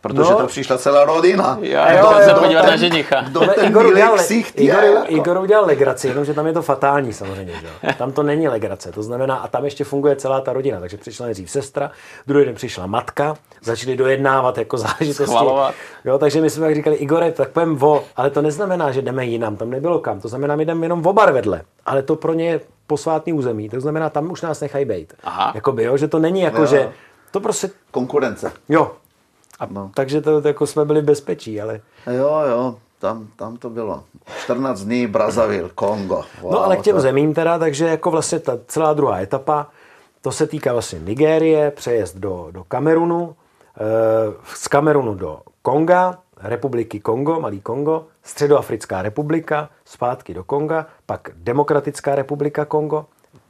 Protože No. to přišla celá rodina. Jo, jo, jo, se podívat na ženicha. Kdo Ale ten Igor udělal, ksicht je, Igor, jako. Igor udělal legraci, jenomže tam je to fatální samozřejmě. Že? jo. Tam to není legrace, to znamená, a tam ještě funguje celá ta rodina. Takže přišla nejdřív sestra, druhý den přišla matka, začali dojednávat jako záležitosti. Schvalovat. Jo, takže my jsme tak říkali, Igore, tak pojďme vo, ale to neznamená, že jdeme jinam, tam nebylo kam, to znamená, my jdeme jenom v bar vedle, ale to pro ně je posvátný území, to znamená, tam už nás nechají být. Aha. Jakoby, jo, že to není jako, Jo. že to prostě, Konkurence. jo. A, No. Takže to, jako jsme byli v bezpečí, ale... Jo, jo, tam, tam to bylo. 14 dní Brazzaville, Kongo. Wow, No ale k těm to- zemím teda, takže jako vlastně ta celá druhá etapa, to se týká vlastně Nigérie, přejezd do, do Kamerunu, eh, z Kamerunu do Konga, republiky Kongo, Malý Kongo, Středoafrická republika, zpátky do Konga, pak Demokratická republika Kongo,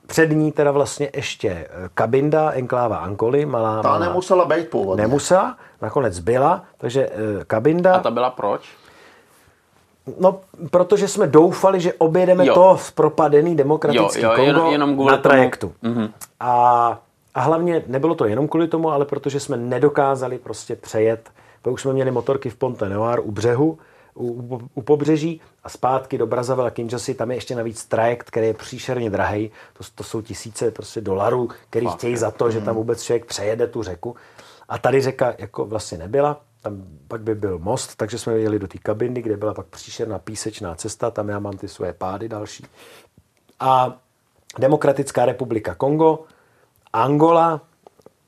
před ní teda vlastně ještě eh, Kabinda, enkláva Angoly, malá, Ta malá nemusela být původně. nemusela, nakonec byla, takže eh, Kabinda. A ta byla proč? No, protože jsme doufali, že objedeme Jo. to propadený demokratický Jo, jo, Kongo jenom- jenom na tomu. trajektu. A, a hlavně nebylo to jenom kvůli tomu, ale protože jsme nedokázali prostě přejet, protože už jsme měli motorky v Ponte Noir u břehu, u, u, u pobřeží a zpátky do Brazzaville a Kinshasy, tam je ještě navíc trajekt, který je příšerně drahý, to, to jsou tisíce prostě dolarů, který chtějí za to, že tam vůbec člověk přejede tu řeku. A tady řeka jako vlastně nebyla, tam pak by byl most, takže jsme jeli do té kabiny, kde byla pak příšerná písečná cesta, tam já mám ty svoje pády další. A Demokratická republika Kongo, Angola,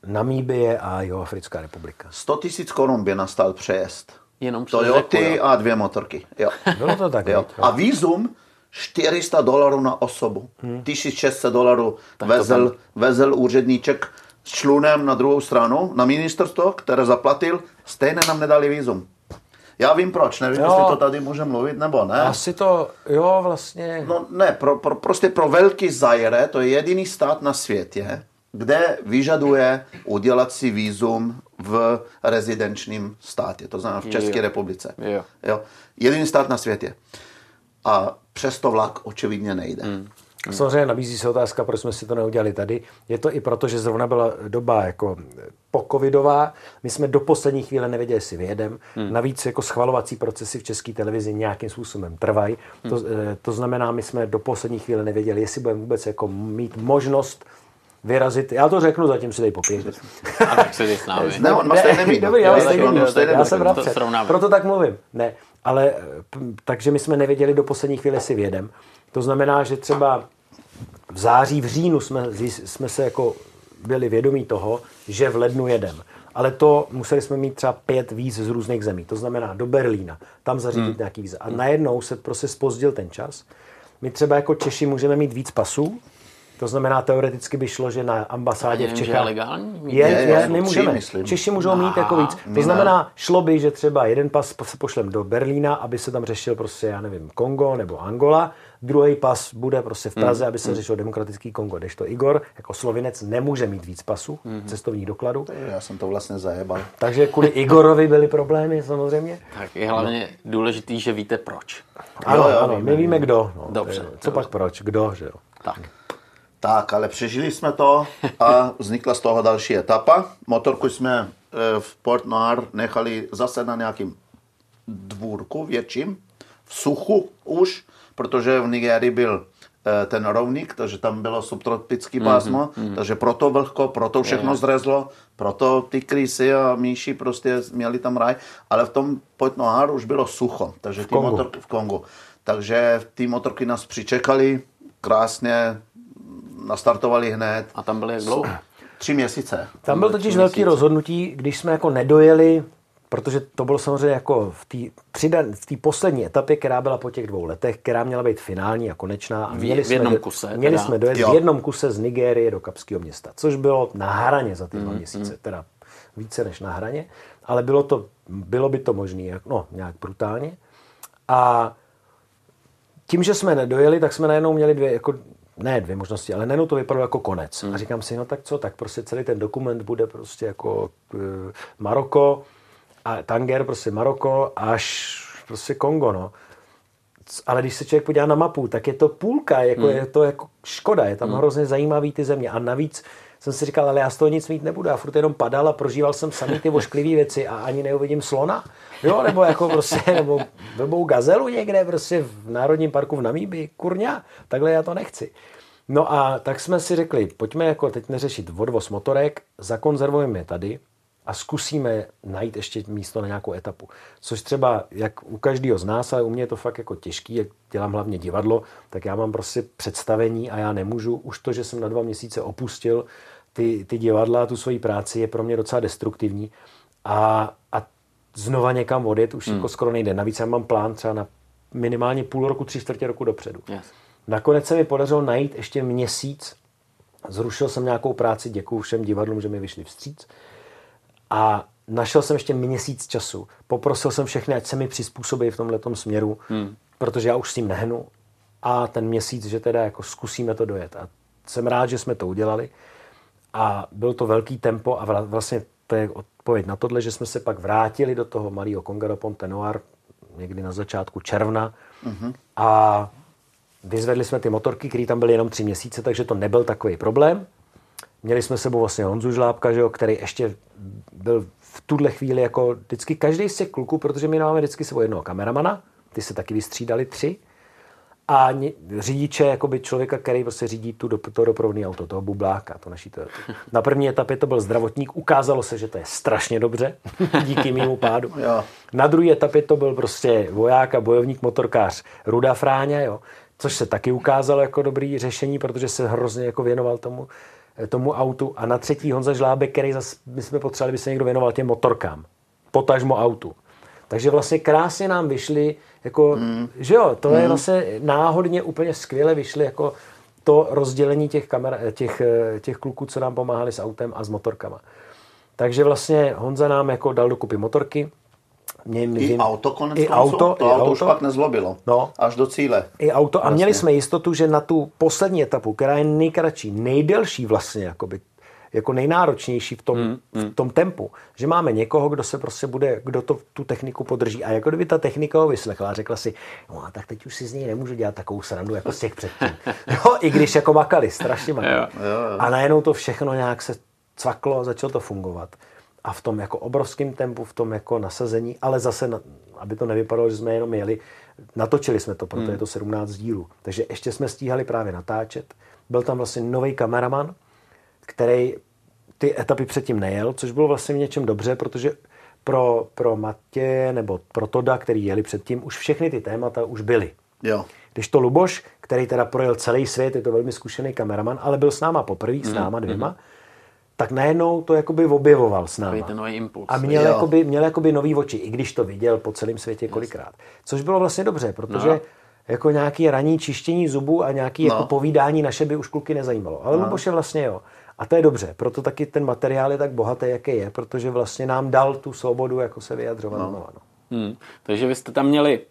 Namíbie a Jihoafrická republika. 100 tisíc korun by nastal přejezd. Jenom přes Toyoty řeku, jo. a dvě motorky. Jo. Bylo to tak, jo. A vízum 400 dolarů na osobu. 1600 dolarů vezl, vezl úředníček s člunem na druhou stranu, na ministerstvo, které zaplatil, stejně nám nedali vízum. Já vím proč, nevím, Jo. jestli to tady může mluvit nebo ne. Asi to, jo, vlastně... No ne, pro, pro, prostě pro velký Zaire, to je jediný stát na světě, kde vyžaduje udělat si vízum v rezidenčním státě, to znamená v České Jo. republice. Jo. Jo. Jediný stát na světě. A přesto vlak očividně nejde. Hmm. Samozřejmě nabízí se otázka, proč jsme si to neudělali tady. Je to i proto, že zrovna byla doba jako pocovidová. My jsme do poslední chvíle nevěděli, jestli vyjedem. Hmm. Navíc jako schvalovací procesy v české televizi nějakým způsobem trvají. Hmm. To, eh, to znamená, my jsme do poslední chvíle nevěděli, jestli budeme vůbec jako mít možnost vyrazit. Já to řeknu, zatím si dej popiješ. A tak se jdi s námi. Ne, on má stejný mít. Dobrý, já, stejný stejný já jsem vrabce. Proto tak mluvím. Ne, ale p- takže my jsme nevěděli do poslední chvíle, si vědem. To znamená, že třeba v září, v říjnu jsme, jsme se jako byli vědomí toho, že v lednu jedem. Ale to museli jsme mít třeba pět víz z různých zemí. To znamená do Berlína, tam zařídit hmm. nějaký víza. A najednou se prostě spozdil ten čas. My třeba jako Češi můžeme mít víc pasů, to znamená, teoreticky by šlo, že na ambasádě v Nevím, je Čechách... legální? Je, Je, je, je, my tři, můžeme. myslím. Češi můžou mít jako víc. To znamená, šlo by, že třeba jeden pas se pošlem do Berlína, aby se tam řešil prostě, já nevím, Kongo nebo Angola, druhý pas bude prostě v Praze, aby se řešil demokratický Kongo. Kdežto Igor, jako slovinec, nemůže mít víc pasů, cestovních dokladů. Já jsem to vlastně zajebal. Takže kvůli Igorovi byly problémy samozřejmě. Tak je hlavně důležitý, že víte proč. Ano, jo, ano, víme, my víme kdo. No. Dobře, Co pak proč? Kdo, že jo? Tak. Tak, ale přežili jsme to a vznikla z toho další etapa. Motorku jsme eh, v Port Noir nechali zase na nějakým dvůrku větším, v suchu už, protože v Nigerii byl eh, ten rovník, takže tam bylo subtropický pásmo, mm-hmm. takže proto vlhko, proto všechno zrezlo, proto ty krysy a míši prostě měli tam raj, ale v tom Noir už bylo sucho, takže ty Kongu. motorky v Kongu. Takže ty motorky nás přičekali krásně, nastartovali hned. A tam byly jak dlouho? Tři měsíce. Tam byl totiž velký rozhodnutí, když jsme jako nedojeli, protože to bylo samozřejmě jako v té v poslední etapě, která byla po těch dvou letech, která měla být finální a konečná. A V- měli v jsme jednom do- kuse Měli teda. jsme dojet Jo. v jednom kuse z Nigérie do Kapského města, což bylo na hraně za ty dva měsíce, teda více než na hraně, ale bylo, to, bylo by to možné, no nějak brutálně. A tím, že jsme nedojeli, tak jsme najednou měli dvě, jako, ne dvě možnosti, ale najednou to vypadalo jako konec. Hmm. A říkám si, no tak co, tak prostě celý ten dokument bude prostě jako uh, Maroko a Tanger, prostě Maroko až prostě Kongo, no. Ale když se člověk podívá na mapu, tak je to půlka, jako hmm. je to jako škoda, je tam hmm. hrozně zajímavý ty země. A navíc jsem si říkal, ale já z toho nic mít nebudu. Já furt jenom padal a prožíval jsem samý ty ošklivé věci a ani neuvidím slona. Jo, nebo jako prostě, nebo blbou gazelu někde prostě v Národním parku v Namíbi, kurňa, takhle já to nechci. No a tak jsme si řekli, pojďme jako teď neřešit odvoz motorek, zakonzervujeme je tady a zkusíme najít ještě místo na nějakou etapu. Což třeba, jak u každého z nás, ale u mě je to fakt jako těžký, jak dělám hlavně divadlo, tak já mám prostě představení a já nemůžu, už to, že jsem na dva měsíce opustil ty, ty divadla, tu svoji práci, je pro mě docela destruktivní. A, a znova někam odjet už hmm. jako skoro nejde. Navíc já mám plán třeba na minimálně půl roku, tři čtvrtě roku dopředu. Yes. Nakonec se mi podařilo najít ještě měsíc. Zrušil jsem nějakou práci, děkuji všem divadlům, že mi vyšli vstříc. A našel jsem ještě měsíc času. Poprosil jsem všechny, ať se mi přizpůsobí v tomhle směru, hmm. protože já už s tím nehnu. A ten měsíc, že teda jako zkusíme to dojet. A jsem rád, že jsme to udělali. A byl to velký tempo a vlastně to je odpověď na tohle, že jsme se pak vrátili do toho malého Congaro Ponte Noir někdy na začátku června uh-huh. a vyzvedli jsme ty motorky, které tam byly jenom tři měsíce, takže to nebyl takový problém. Měli jsme sebou vlastně Honzu Žlábka, že jo, který ještě byl v tuhle chvíli jako vždycky každý z těch kluků, protože my máme vždycky sebou jednoho kameramana, ty se taky vystřídali tři, a řidiče, jakoby člověka, který prostě řídí tu, to doprovodné auto, toho bubláka, to naší Toyota. Na první etapě to byl zdravotník, ukázalo se, že to je strašně dobře, díky mému pádu. Jo. Na druhé etapě to byl prostě voják a bojovník, motorkář Ruda Fráňa, jo, což se taky ukázalo jako dobrý řešení, protože se hrozně jako věnoval tomu, tomu autu. A na třetí Honza Žlábek, který zase, my jsme potřebovali, aby se někdo věnoval těm motorkám, potažmo autu. Takže vlastně krásně nám vyšly, jako, mm. že jo, to mm. je hmm. vlastně náhodně úplně skvěle vyšly jako to rozdělení těch, kamer, těch, těch kluků, co nám pomáhali s autem a s motorkama. Takže vlastně Honza nám jako dal dokupy motorky. Mě, I auto konec I auto, to i auto, auto už pak nezlobilo. No. Až do cíle. I auto. A vlastně. měli jsme jistotu, že na tu poslední etapu, která je nejkratší, nejdelší vlastně, jakoby, jako nejnáročnější v tom, hmm, hmm. v tom tempu, že máme někoho, kdo se prostě bude, kdo to, tu techniku podrží. A jako kdyby ta technika ho vyslechla a řekla si, no a tak teď už si z něj nemůžu dělat takovou srandu jako z těch předtím. jo, i když jako makali, strašně makali. Jo, jo, jo. A najednou to všechno nějak se cvaklo a začalo to fungovat. A v tom jako obrovském tempu, v tom jako nasazení, ale zase, na, aby to nevypadalo, že jsme jenom jeli, natočili jsme to, proto hmm. je to 17 dílů. Takže ještě jsme stíhali právě natáčet. Byl tam vlastně nový kameraman, který ty etapy předtím nejel, což bylo vlastně v něčem dobře, protože pro, pro Matě nebo pro Toda, který jeli předtím, už všechny ty témata už byly. Jo. Když to Luboš, který teda projel celý svět, je to velmi zkušený kameraman, ale byl s náma poprvé, s mhm, náma dvěma, mm. Tak najednou to jakoby objevoval s náma. Ten nový impuls. A měl jakoby, měl jakoby nový oči, i když to viděl po celém světě kolikrát. Což bylo vlastně dobře, protože no jako nějaký ranní čištění zubů a nějaký no. jako povídání naše by už kluky nezajímalo. Ale no. Luboše vlastně jo. A to je dobře, proto taky ten materiál je tak bohatý, jaký je, protože vlastně nám dal tu svobodu jako se vyjadřovat. No. No. Hmm. Takže vy jste tam měli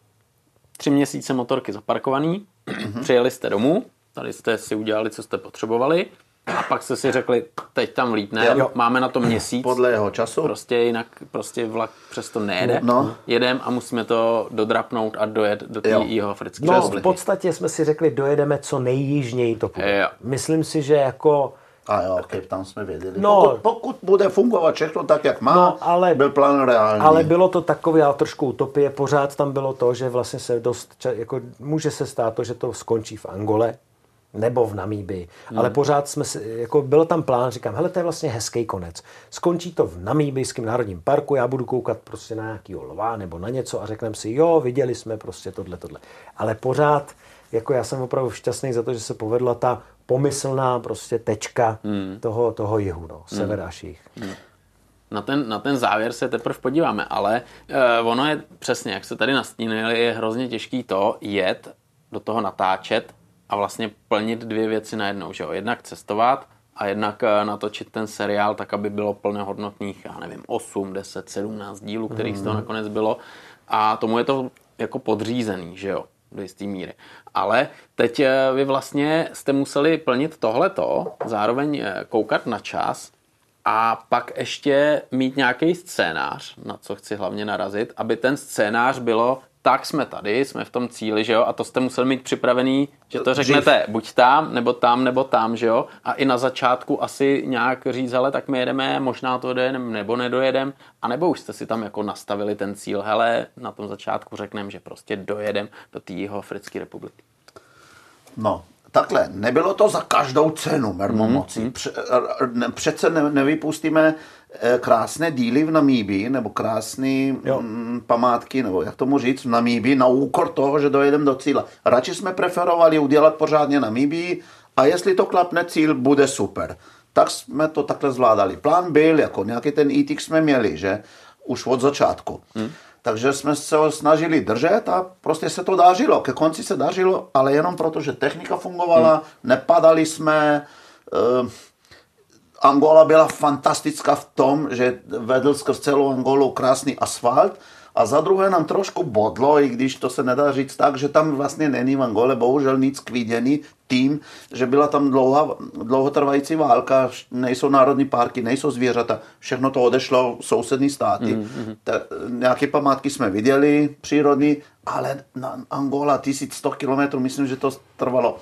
tři měsíce motorky zaparkovaný, mm-hmm. přijeli jste domů, tady jste si udělali, co jste potřebovali, a pak jste si řekli, teď tam vlítne, máme na to měsíc. Podle jeho času. Prostě jinak prostě vlak přesto nejede. No. Jedem a musíme to dodrapnout a dojet do té jeho africké No v podstatě jsme si řekli, dojedeme co nejjižněji to půjde. Myslím si, že jako a jo, Cape Town jsme věděli. No, pokud, pokud bude fungovat všechno tak, jak má, no, ale, byl plán reálný. Ale bylo to takové, ale trošku utopie. Pořád tam bylo to, že vlastně se dost, jako může se stát to, že to skončí v Angole, nebo v Namíbii. Hmm. Ale pořád jsme si, jako byl tam plán, říkám, hele, to je vlastně hezký konec. Skončí to v Namíbijském národním parku, já budu koukat prostě na nějakýho lva nebo na něco a řekneme si, jo, viděli jsme prostě tohle, tohle. Ale pořád, jako já jsem opravdu šťastný za to, že se povedla ta pomyslná prostě tečka hmm. toho, toho jihu, no, hmm. sever až jich. Hmm. Na ten, na ten závěr se teprve podíváme, ale uh, ono je přesně, jak se tady nastínili, je hrozně těžký to jet, do toho natáčet a vlastně plnit dvě věci najednou. Že jo? Jednak cestovat a jednak uh, natočit ten seriál tak, aby bylo plnohodnotných, já nevím, 8, 10, 17 dílů, kterých mm. z toho hmm. nakonec bylo. A tomu je to jako podřízený, že jo, do jisté míry. Ale teď eh, vy vlastně jste museli plnit tohleto, zároveň eh, koukat na čas a pak ještě mít nějaký scénář, na co chci hlavně narazit, aby ten scénář bylo tak jsme tady, jsme v tom cíli, že jo, a to jste museli mít připravený, že to řeknete Dřív. buď tam, nebo tam, nebo tam, že jo, a i na začátku asi nějak říct, hele, tak my jedeme, možná to dojedeme, nebo nedojedem, a nebo už jste si tam jako nastavili ten cíl, hele, na tom začátku řekneme, že prostě dojedem do té Africké republiky. No, takhle, nebylo to za každou cenu mermomocí. Mm, mm. Přece nevypustíme Eh, krásné díly v Namíbii, nebo krásné mm, památky, nebo jak tomu říct, v Namíbii na úkor toho, že dojedeme do cíle. Radši jsme preferovali udělat pořádně Namíbii a jestli to klapne cíl, bude super. Tak jsme to takhle zvládali. Plán byl, jako nějaký ten ETIC jsme měli, že už od začátku. Hmm. Takže jsme se ho snažili držet a prostě se to dařilo. Ke konci se dařilo, ale jenom proto, že technika fungovala, hmm. nepadali jsme, uh, Angola byla fantastická v tom, že vedl skrz celou Angolu krásný asfalt a za druhé nám trošku bodlo, i když to se nedá říct tak, že tam vlastně není v Angole bohužel nic k vidění tím, že byla tam dlouhá, dlouhotrvající válka, nejsou národní parky, nejsou zvířata, všechno to odešlo sousední státy. Mm-hmm. Ta, nějaké památky jsme viděli, přírodní, ale na Angola 1100 kilometrů, myslím, že to trvalo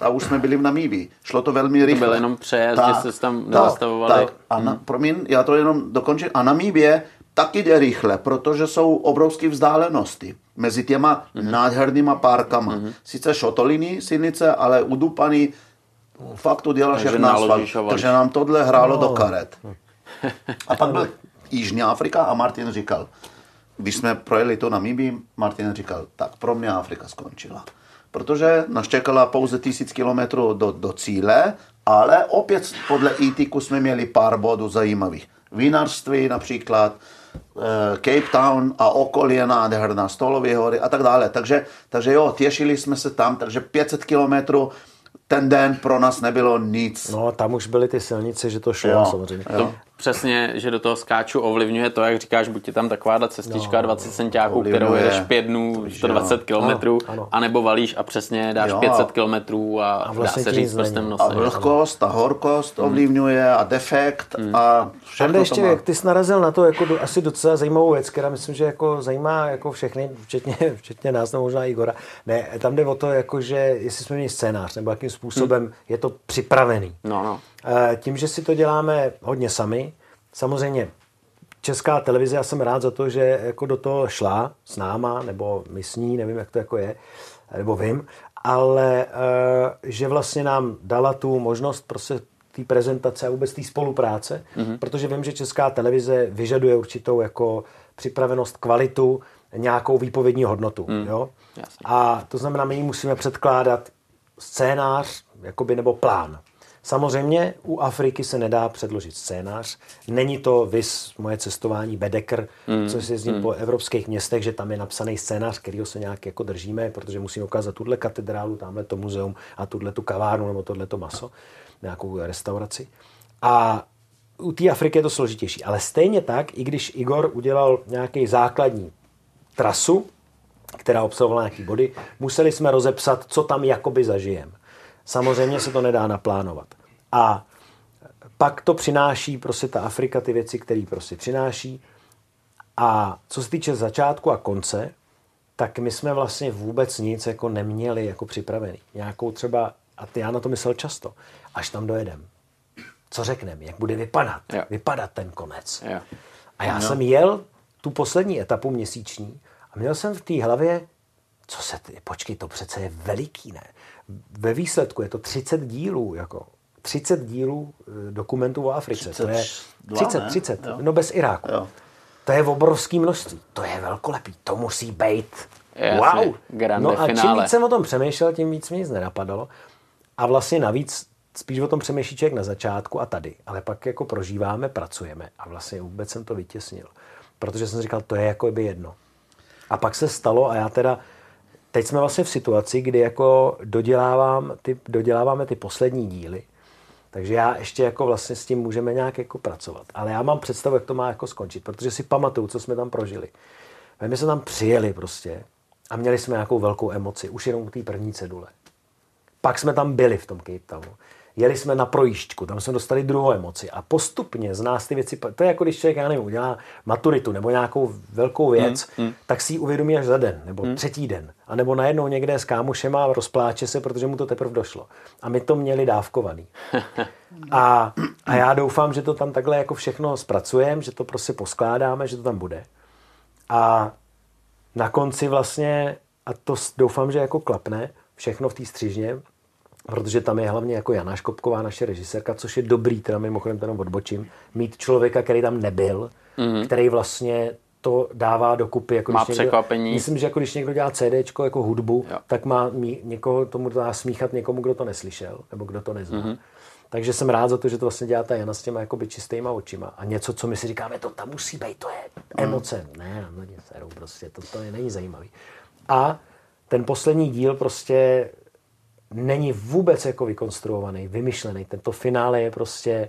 a už jsme byli v Namíbii. Šlo to velmi rychle. To byl jenom přejezd, tak, že se tam nezastavovali. Tak, a na, hmm. promiň, já to jenom dokončím. A Namíbie taky jde rychle, protože jsou obrovské vzdálenosti mezi těma mm-hmm. nádhernýma párkama. Mm-hmm. Sice šotoliny silnice, ale udupaný fakt uděláš jak na Takže nám tohle hrálo no. do karet. A pak byl Jižní Afrika a Martin říkal, když jsme projeli to Namíbii, Martin říkal, tak pro mě Afrika skončila protože nás čekala pouze tisíc kilometrů do, do cíle, ale opět podle ITIKu jsme měli pár bodů zajímavých. Vinařství například, Cape Town a okolí nádherná, Stolové hory a tak dále. Takže, takže jo, těšili jsme se tam, takže 500 kilometrů ten den pro nás nebylo nic. No, tam už byly ty silnice, že to šlo jo, samozřejmě. Jo přesně, že do toho skáču ovlivňuje to, jak říkáš, buď je tam taková cestička no, 20 centiáků, kterou jedeš 5 dnů, 120 km, anebo valíš a přesně dáš jo. 500 km a, a vlastně dá se říct prstem nosem. A vlhkost, a horkost hmm. ovlivňuje a defekt hmm. a všechno ještě, to má. jak ty jsi narazil na to jako do, asi docela zajímavou věc, která myslím, že jako zajímá jako všechny, včetně, včetně nás, nebo možná Igora. Ne, tam jde o to, jako, že jestli jsme měli scénář, nebo jakým způsobem hmm. je to připravený. No, no. Eh, tím, že si to děláme hodně sami, samozřejmě česká televize, já jsem rád za to, že jako do toho šla s náma, nebo my s ní, nevím, jak to jako je, nebo vím, ale eh, že vlastně nám dala tu možnost prostě té prezentace a vůbec té spolupráce, mm-hmm. protože vím, že česká televize vyžaduje určitou jako připravenost, kvalitu, nějakou výpovědní hodnotu. Mm. Jo? A to znamená, my musíme předkládat scénář jakoby, nebo plán. Samozřejmě u Afriky se nedá předložit scénář. Není to vys moje cestování Bedeker, mm. co si jezdím mm. po evropských městech, že tam je napsaný scénář, kterýho se nějak jako držíme, protože musíme ukázat tuhle katedrálu, tamhle to muzeum a tuhle tu kavárnu nebo tohle to maso, nějakou restauraci. A u té Afriky je to složitější. Ale stejně tak, i když Igor udělal nějaký základní trasu, která obsahovala nějaký body, museli jsme rozepsat, co tam jakoby zažijeme. Samozřejmě se to nedá naplánovat. A pak to přináší prostě ta Afrika ty věci, které prostě přináší. A co se týče začátku a konce, tak my jsme vlastně vůbec nic jako neměli jako připravený. Nějakou třeba, a ty já na to myslel často, až tam dojedem. Co řekneme, jak bude vypadat, jo. vypadat ten konec. Jo. A já no. jsem jel tu poslední etapu měsíční a měl jsem v té hlavě, co se, ty, počkej, to přece je veliký, ne? Ve výsledku je to 30 dílů, jako 30 dílů eh, dokumentů o Africe. 30, to je 30, ne? 30, jo. no bez Iráku. Jo. To je obrovský množství. To je velkolepý. To musí být. Wow. No a čím víc jsem o tom přemýšlel, tím víc mě nic nenapadalo. A vlastně navíc spíš o tom přemýšlí člověk na začátku a tady. Ale pak jako prožíváme, pracujeme. A vlastně vůbec jsem to vytěsnil. Protože jsem říkal, to je jako by jedno. A pak se stalo a já teda teď jsme vlastně v situaci, kdy jako dodělávám ty, doděláváme ty poslední díly takže já ještě jako vlastně s tím můžeme nějak jako pracovat. Ale já mám představu, jak to má jako skončit, protože si pamatuju, co jsme tam prožili. My jsme tam přijeli prostě a měli jsme nějakou velkou emoci, už jenom u té první cedule. Pak jsme tam byli v tom Cape Townu. Jeli jsme na projížďku, tam jsme dostali druhou emoci a postupně z nás ty věci, to je jako když člověk, já nevím, udělá maturitu nebo nějakou velkou věc, hmm, hmm. tak si ji uvědomí až za den nebo hmm. třetí den. A nebo najednou někde s kámošem a rozpláče se, protože mu to teprve došlo. A my to měli dávkovaný. A, a já doufám, že to tam takhle jako všechno zpracujeme, že to prostě poskládáme, že to tam bude. A na konci vlastně, a to doufám, že jako klapne, všechno v té střižně, protože tam je hlavně jako Jana Škopková, naše režisérka, což je dobrý, teda mimochodem tam odbočím, mít člověka, který tam nebyl, mm-hmm. který vlastně to dává dokupy. Jako má když překvapení. Někdo, myslím, že jako když někdo dělá CD jako hudbu, jo. tak má mý, někoho tomu dá smíchat někomu, kdo to neslyšel, nebo kdo to nezná. Mm-hmm. Takže jsem rád za to, že to vlastně dělá ta Jana s těma jakoby čistýma očima. A něco, co my si říkáme, to tam musí být, to je emoce. Mm. Ne, no nic, prostě, to, to je, není zajímavý. A ten poslední díl prostě není vůbec jako vykonstruovaný, vymyšlený. Tento finále je prostě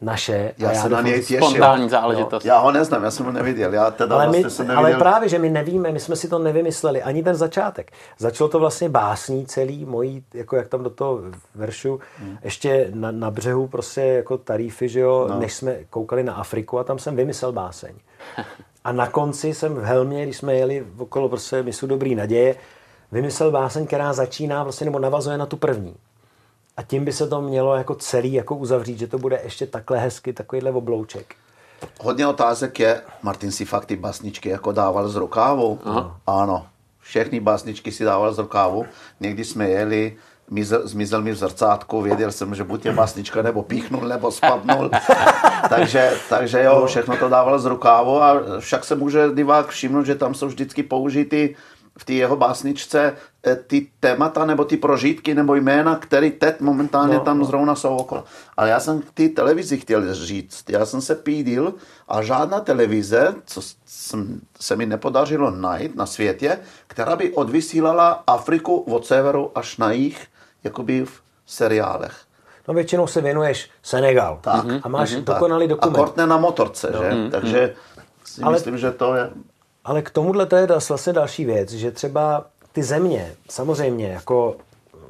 naše. Já, já se na něj těším. Spontánní záležitost. Já ho neznám, já jsem ho neviděl. Já teda ale, vlastně my, jsem neviděl. ale právě, že my nevíme, my jsme si to nevymysleli, ani ten začátek. Začalo to vlastně básní celý, mojí, jako jak tam do toho veršu, hmm. ještě na, na břehu prostě jako tarify, že jo, no. než jsme koukali na Afriku a tam jsem vymyslel báseň. A na konci jsem v Helmě, když jsme jeli okolo prostě misu Dobrý naděje, vymyslel báseň, která začíná vlastně nebo navazuje na tu první. A tím by se to mělo jako celý jako uzavřít, že to bude ještě takhle hezky, takovýhle oblouček. Hodně otázek je, Martin si fakt ty basničky jako dával z rukávu. Aha. Ano, všechny basničky si dával z rukávu. Někdy jsme jeli, zmizel mi v zrcátku, věděl jsem, že buď je basnička, nebo píchnul, nebo spadnul. takže, takže jo, všechno to dával z rukávu a však se může divák všimnout, že tam jsou vždycky použity v té jeho básničce eh, ty témata nebo ty prožitky nebo jména, které teď momentálně no, tam no. zrovna jsou okolo. Ale já jsem k té televizi chtěl říct, já jsem se pídil a žádná televize, co jsem, se mi nepodařilo najít na světě, která by odvysílala Afriku od severu až na jich, jakoby v seriálech. No většinou se věnuješ Senegal tak, a máš mm-hmm, dokonalý dokument. A Kortne na motorce, no. že? Mm, Takže si Ale... myslím, že to je ale k tomuhle to je vlastně další věc, že třeba ty země samozřejmě jako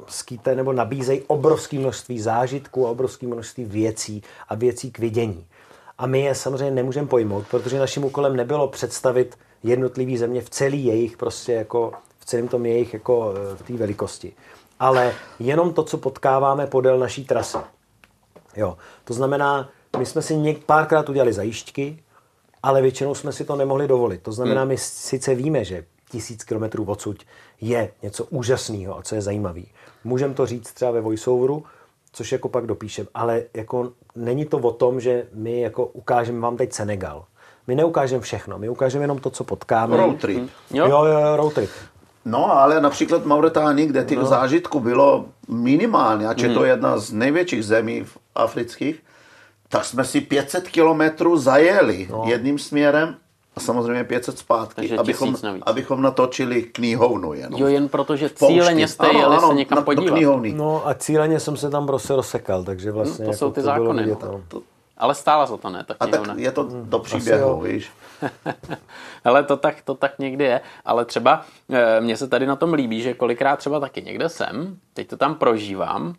skýte nebo nabízejí obrovské množství zážitků a obrovské množství věcí a věcí k vidění. A my je samozřejmě nemůžeme pojmout, protože naším úkolem nebylo představit jednotlivý země v celý jejich prostě jako v celém tom jejich jako e, v té velikosti. Ale jenom to, co potkáváme podél naší trasy. Jo. To znamená, my jsme si něk párkrát udělali zajišťky, ale většinou jsme si to nemohli dovolit. To znamená, hmm. my sice víme, že tisíc kilometrů odsud je něco úžasného a co je zajímavé. Můžeme to říct třeba ve voiceoveru, což jako pak dopíšem, ale jako není to o tom, že my jako ukážeme vám teď Senegal. My neukážeme všechno, my ukážeme jenom to, co potkáme. Road trip. Hmm. Jo, jo, jo road trip. No, ale například Mauretánii, kde těch no. zážitků bylo minimálně, ať je hmm. to jedna z největších zemí afrických, tak jsme si 500 kilometrů zajeli no. jedním směrem a samozřejmě 500 zpátky, Takže abychom, abychom natočili knihovnu jenom. Jo, jen protože cíleně jste ano, jeli ano, se někam na, podívat. No a cíleně jsem se tam prostě rozsekal, takže vlastně... No, to jako jsou ty to zákony. No. To, to, ale stála se to, ne? Tak a tak je to do hmm, příběhu, víš. ale to tak, to tak někdy je. Ale třeba e, mně se tady na tom líbí, že kolikrát třeba taky někde jsem, teď to tam prožívám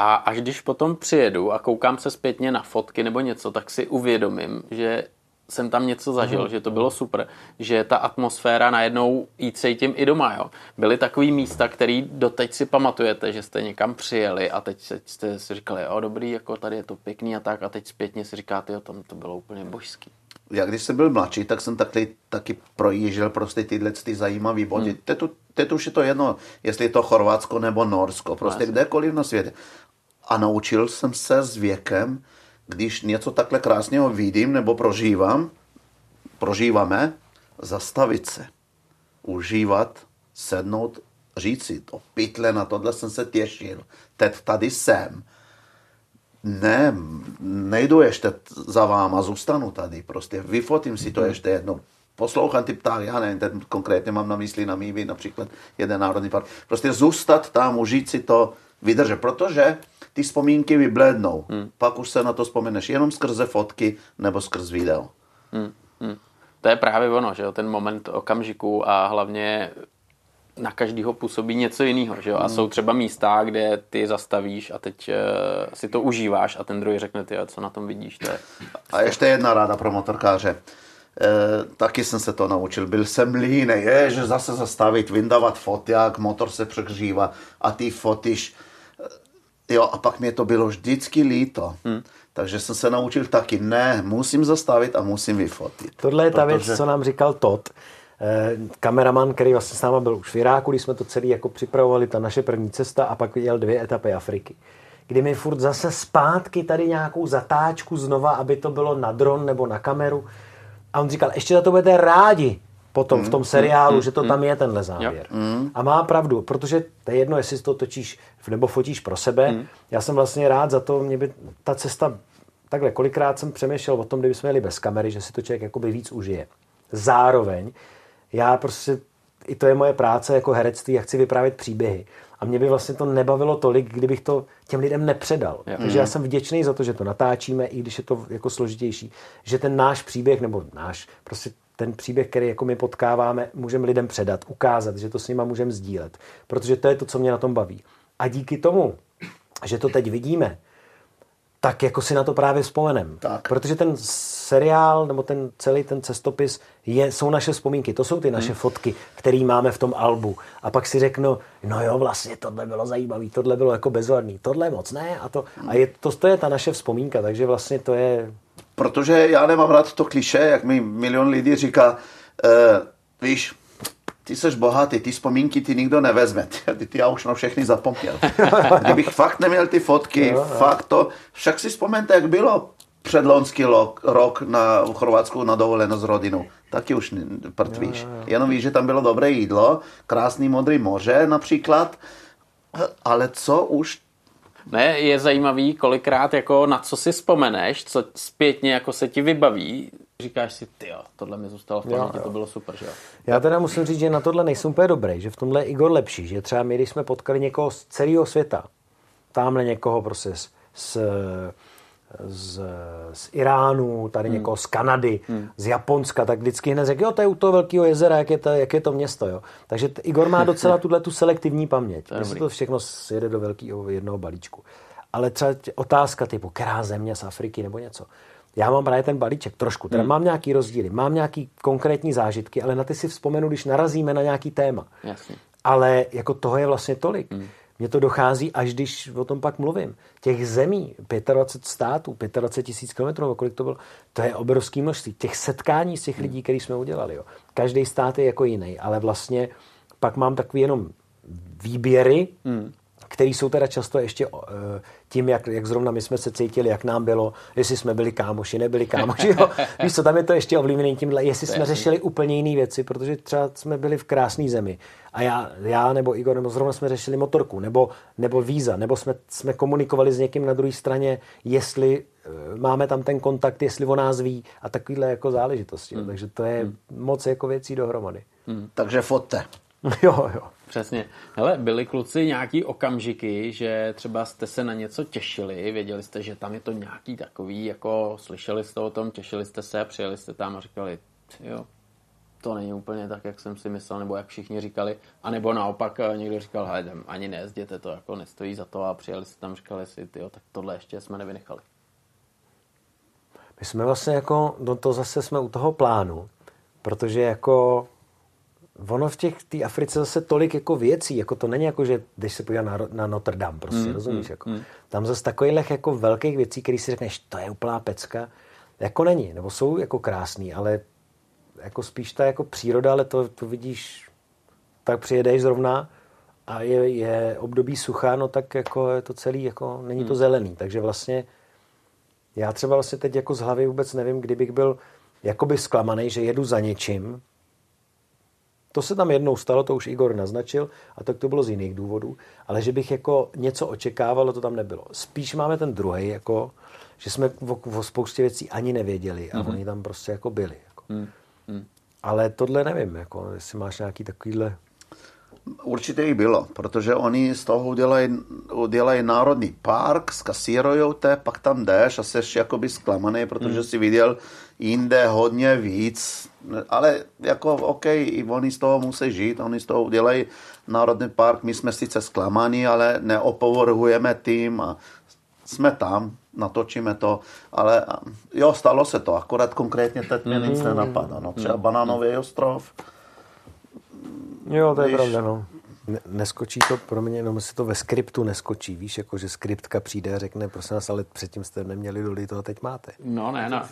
a až když potom přijedu a koukám se zpětně na fotky nebo něco, tak si uvědomím, že jsem tam něco zažil, mm. že to bylo super, že ta atmosféra najednou jít se tím i doma, jo. Byly takový místa, který doteď si pamatujete, že jste někam přijeli a teď jste si říkali, o dobrý, jako tady je to pěkný a tak a teď zpětně si říkáte, jo, tam to bylo úplně božský. Já když jsem byl mladší, tak jsem taky, taky projížděl prostě tyhle ty zajímavé body. Hmm. Teď, teď už je to jedno, jestli je to Chorvatsko nebo Norsko, prostě no, kdekoliv na světě. A naučil jsem se s věkem, když něco takhle krásného vidím nebo prožívám, prožíváme, zastavit se, užívat, sednout, říct si to, pytle, na tohle jsem se těšil, teď tady jsem. Ne, nejdu ještě za váma, zůstanu tady, prostě vyfotím si to mhm. ještě jednou, poslouchám ty ptáky, já nevím, ten konkrétně mám na mysli na Mívy, například jeden národní park. Prostě zůstat tam, užít si to, vydržet, protože ty vzpomínky vyblednou. Hmm. Pak už se na to vzpomeneš jenom skrze fotky nebo skrz video. Hmm. Hmm. To je právě ono, že jo, ten moment okamžiku a hlavně na každýho působí něco jiného, že jo? A jsou třeba místa, kde ty zastavíš a teď uh, si to užíváš a ten druhý řekne ty, co na tom vidíš, to je... A ještě jedna ráda pro motorkáře. E, taky jsem se to naučil. Byl jsem líný, je, že zase zastavit, vyndávat foty, jak motor se přehřívá a ty fotíš. E, jo, a pak mě to bylo vždycky líto. Hmm. Takže jsem se naučil taky, ne, musím zastavit a musím vyfotit. Tohle je ta protože... věc, co nám říkal Todd, eh, kameraman, který vlastně s náma byl už v Iráku, když jsme to celý jako připravovali, ta naše první cesta a pak jel dvě etapy Afriky. Kdy mi furt zase zpátky tady nějakou zatáčku znova, aby to bylo na dron nebo na kameru. A on říkal, ještě za to budete rádi potom mm, v tom seriálu, mm, že to mm, tam je tenhle závěr. Mm. A má pravdu, protože to je jedno, jestli to točíš nebo fotíš pro sebe. Mm. Já jsem vlastně rád za to, mě by ta cesta takhle, kolikrát jsem přemýšlel o tom, kdyby jsme jeli bez kamery, že si to člověk jakoby víc užije. Zároveň, já prostě, i to je moje práce jako herectví, já chci vyprávět příběhy. A mě by vlastně to nebavilo tolik, kdybych to těm lidem nepředal. Yeah. Takže já jsem vděčný za to, že to natáčíme, i když je to jako složitější. Že ten náš příběh, nebo náš, prostě ten příběh, který jako my potkáváme, můžeme lidem předat, ukázat, že to s nima můžeme sdílet. Protože to je to, co mě na tom baví. A díky tomu, že to teď vidíme, tak jako si na to právě vzpomenem. Tak. Protože ten seriál nebo ten celý ten cestopis je, jsou naše vzpomínky, to jsou ty naše hmm. fotky, které máme v tom albu. A pak si řeknu, no jo, vlastně tohle bylo zajímavé, tohle bylo jako bezvadný, tohle moc ne. A, to, a je, to, to je ta naše vzpomínka, takže vlastně to je... Protože já nemám rád to kliše, jak mi milion lidí říká, uh, víš, ty jsi bohatý, ty vzpomínky ti nikdo nevezme. Ty, ty já už na všechny zapomněl. Kdybych fakt neměl ty fotky, no, no. fakt to, však si vzpomeňte, jak bylo předlonský rok, rok na, v Chorvatsku na dovolenou s rodinou. Taky už prtvíš. Jo, jo. Jenom víš, že tam bylo dobré jídlo, krásný modrý moře například, ale co už ne, je zajímavý, kolikrát jako na co si vzpomeneš, co zpětně jako se ti vybaví, říkáš si, ty jo, tohle mi zůstalo v paměti, to bylo super, že jo. Já teda musím říct, že na tohle nejsem úplně dobrý, že v tomhle je Igor lepší, že třeba my, když jsme potkali někoho z celého světa, tamhle někoho prostě z, z, z, z Iránu, tady hmm. někoho z Kanady, hmm. z Japonska, tak vždycky hned řekl, jo, to je u toho velkého jezera, jak je to, jak je to město, jo. Takže Igor má docela tuhle tu selektivní paměť. To, to všechno sjede do velkého jednoho balíčku. Ale třeba otázka typu, která země z Afriky nebo něco já mám právě ten balíček trošku, teda hmm. mám nějaký rozdíly, mám nějaký konkrétní zážitky, ale na ty si vzpomenu, když narazíme na nějaký téma. Jasně. Ale jako toho je vlastně tolik. Hmm. Mně to dochází, až když o tom pak mluvím. Těch zemí, 25 států, 25 tisíc kilometrů, kolik to bylo, to je obrovský množství. Těch setkání z těch lidí, který jsme udělali. Jo. Každý stát je jako jiný, ale vlastně pak mám takový jenom výběry, hmm který jsou teda často ještě uh, tím, jak, jak zrovna my jsme se cítili, jak nám bylo, jestli jsme byli kámoši, nebyli kámoši. Jo. Víš co, tam je to ještě ovlivněné tímhle, jestli jsme řešili úplně jiné věci, protože třeba jsme byli v krásné zemi a já, já nebo Igor, nebo zrovna jsme řešili motorku, nebo, nebo víza, nebo jsme, jsme komunikovali s někým na druhé straně, jestli uh, máme tam ten kontakt, jestli o nás ví a takovýhle jako záležitosti. Hmm. Takže to je hmm. moc jako věcí dohromady. Hmm. Takže fotte. jo, jo. Přesně. Hele, byli kluci nějaký okamžiky, že třeba jste se na něco těšili, věděli jste, že tam je to nějaký takový, jako slyšeli jste o tom, těšili jste se, přijeli jste tam a říkali, jo, to není úplně tak, jak jsem si myslel, nebo jak všichni říkali, a nebo naopak eh, někdo říkal, hej, ani nezděte, to jako nestojí za to a přijeli jste tam, říkali si, jo, tak tohle ještě jsme nevynechali. My jsme vlastně jako, no to zase jsme u toho plánu, protože jako ono v těch té Africe zase tolik jako věcí, jako to není jako, že když se podívá na, na Notre Dame, prostě, mm, rozumíš? Mm, jako. Mm. Tam zase takových jako velkých věcí, které si řekneš, to je úplná pecka, jako není, nebo jsou jako krásný, ale jako spíš ta jako příroda, ale to, to vidíš, tak přijedeš zrovna a je, je období sucha, no tak jako je to celý, jako není to mm. zelený, takže vlastně já třeba vlastně teď jako z hlavy vůbec nevím, kdybych byl jakoby zklamaný, že jedu za něčím, to se tam jednou stalo, to už Igor naznačil, a tak to bylo z jiných důvodů, ale že bych jako něco očekával, to tam nebylo. Spíš máme ten druhý, jako, že jsme o, o spoustě věcí ani nevěděli a mm-hmm. oni tam prostě jako byli. Jako. Mm-hmm. Ale tohle nevím, jako, jestli máš nějaký takovýhle... Určitě i bylo, protože oni z toho udělají, udělají národní park, skasírujou to, pak tam jdeš a jsi jakoby zklamaný, protože hmm. si viděl jinde hodně víc, ale jako OK, i oni z toho musí žít, oni z toho udělají národní park, my jsme sice zklamaní, ale neopovrhujeme tím a jsme tam, natočíme to, ale jo, stalo se to, akorát konkrétně teď mě nic hmm. nenapadá, no třeba Banánový ostrov, Jo, to je Víš, pravda, no. Neskočí to pro mě, jenom si to ve skriptu neskočí, víš, jako že skriptka přijde a řekne, prosím vás, ale předtím jste neměli doly, toho teď máte. No ne, na,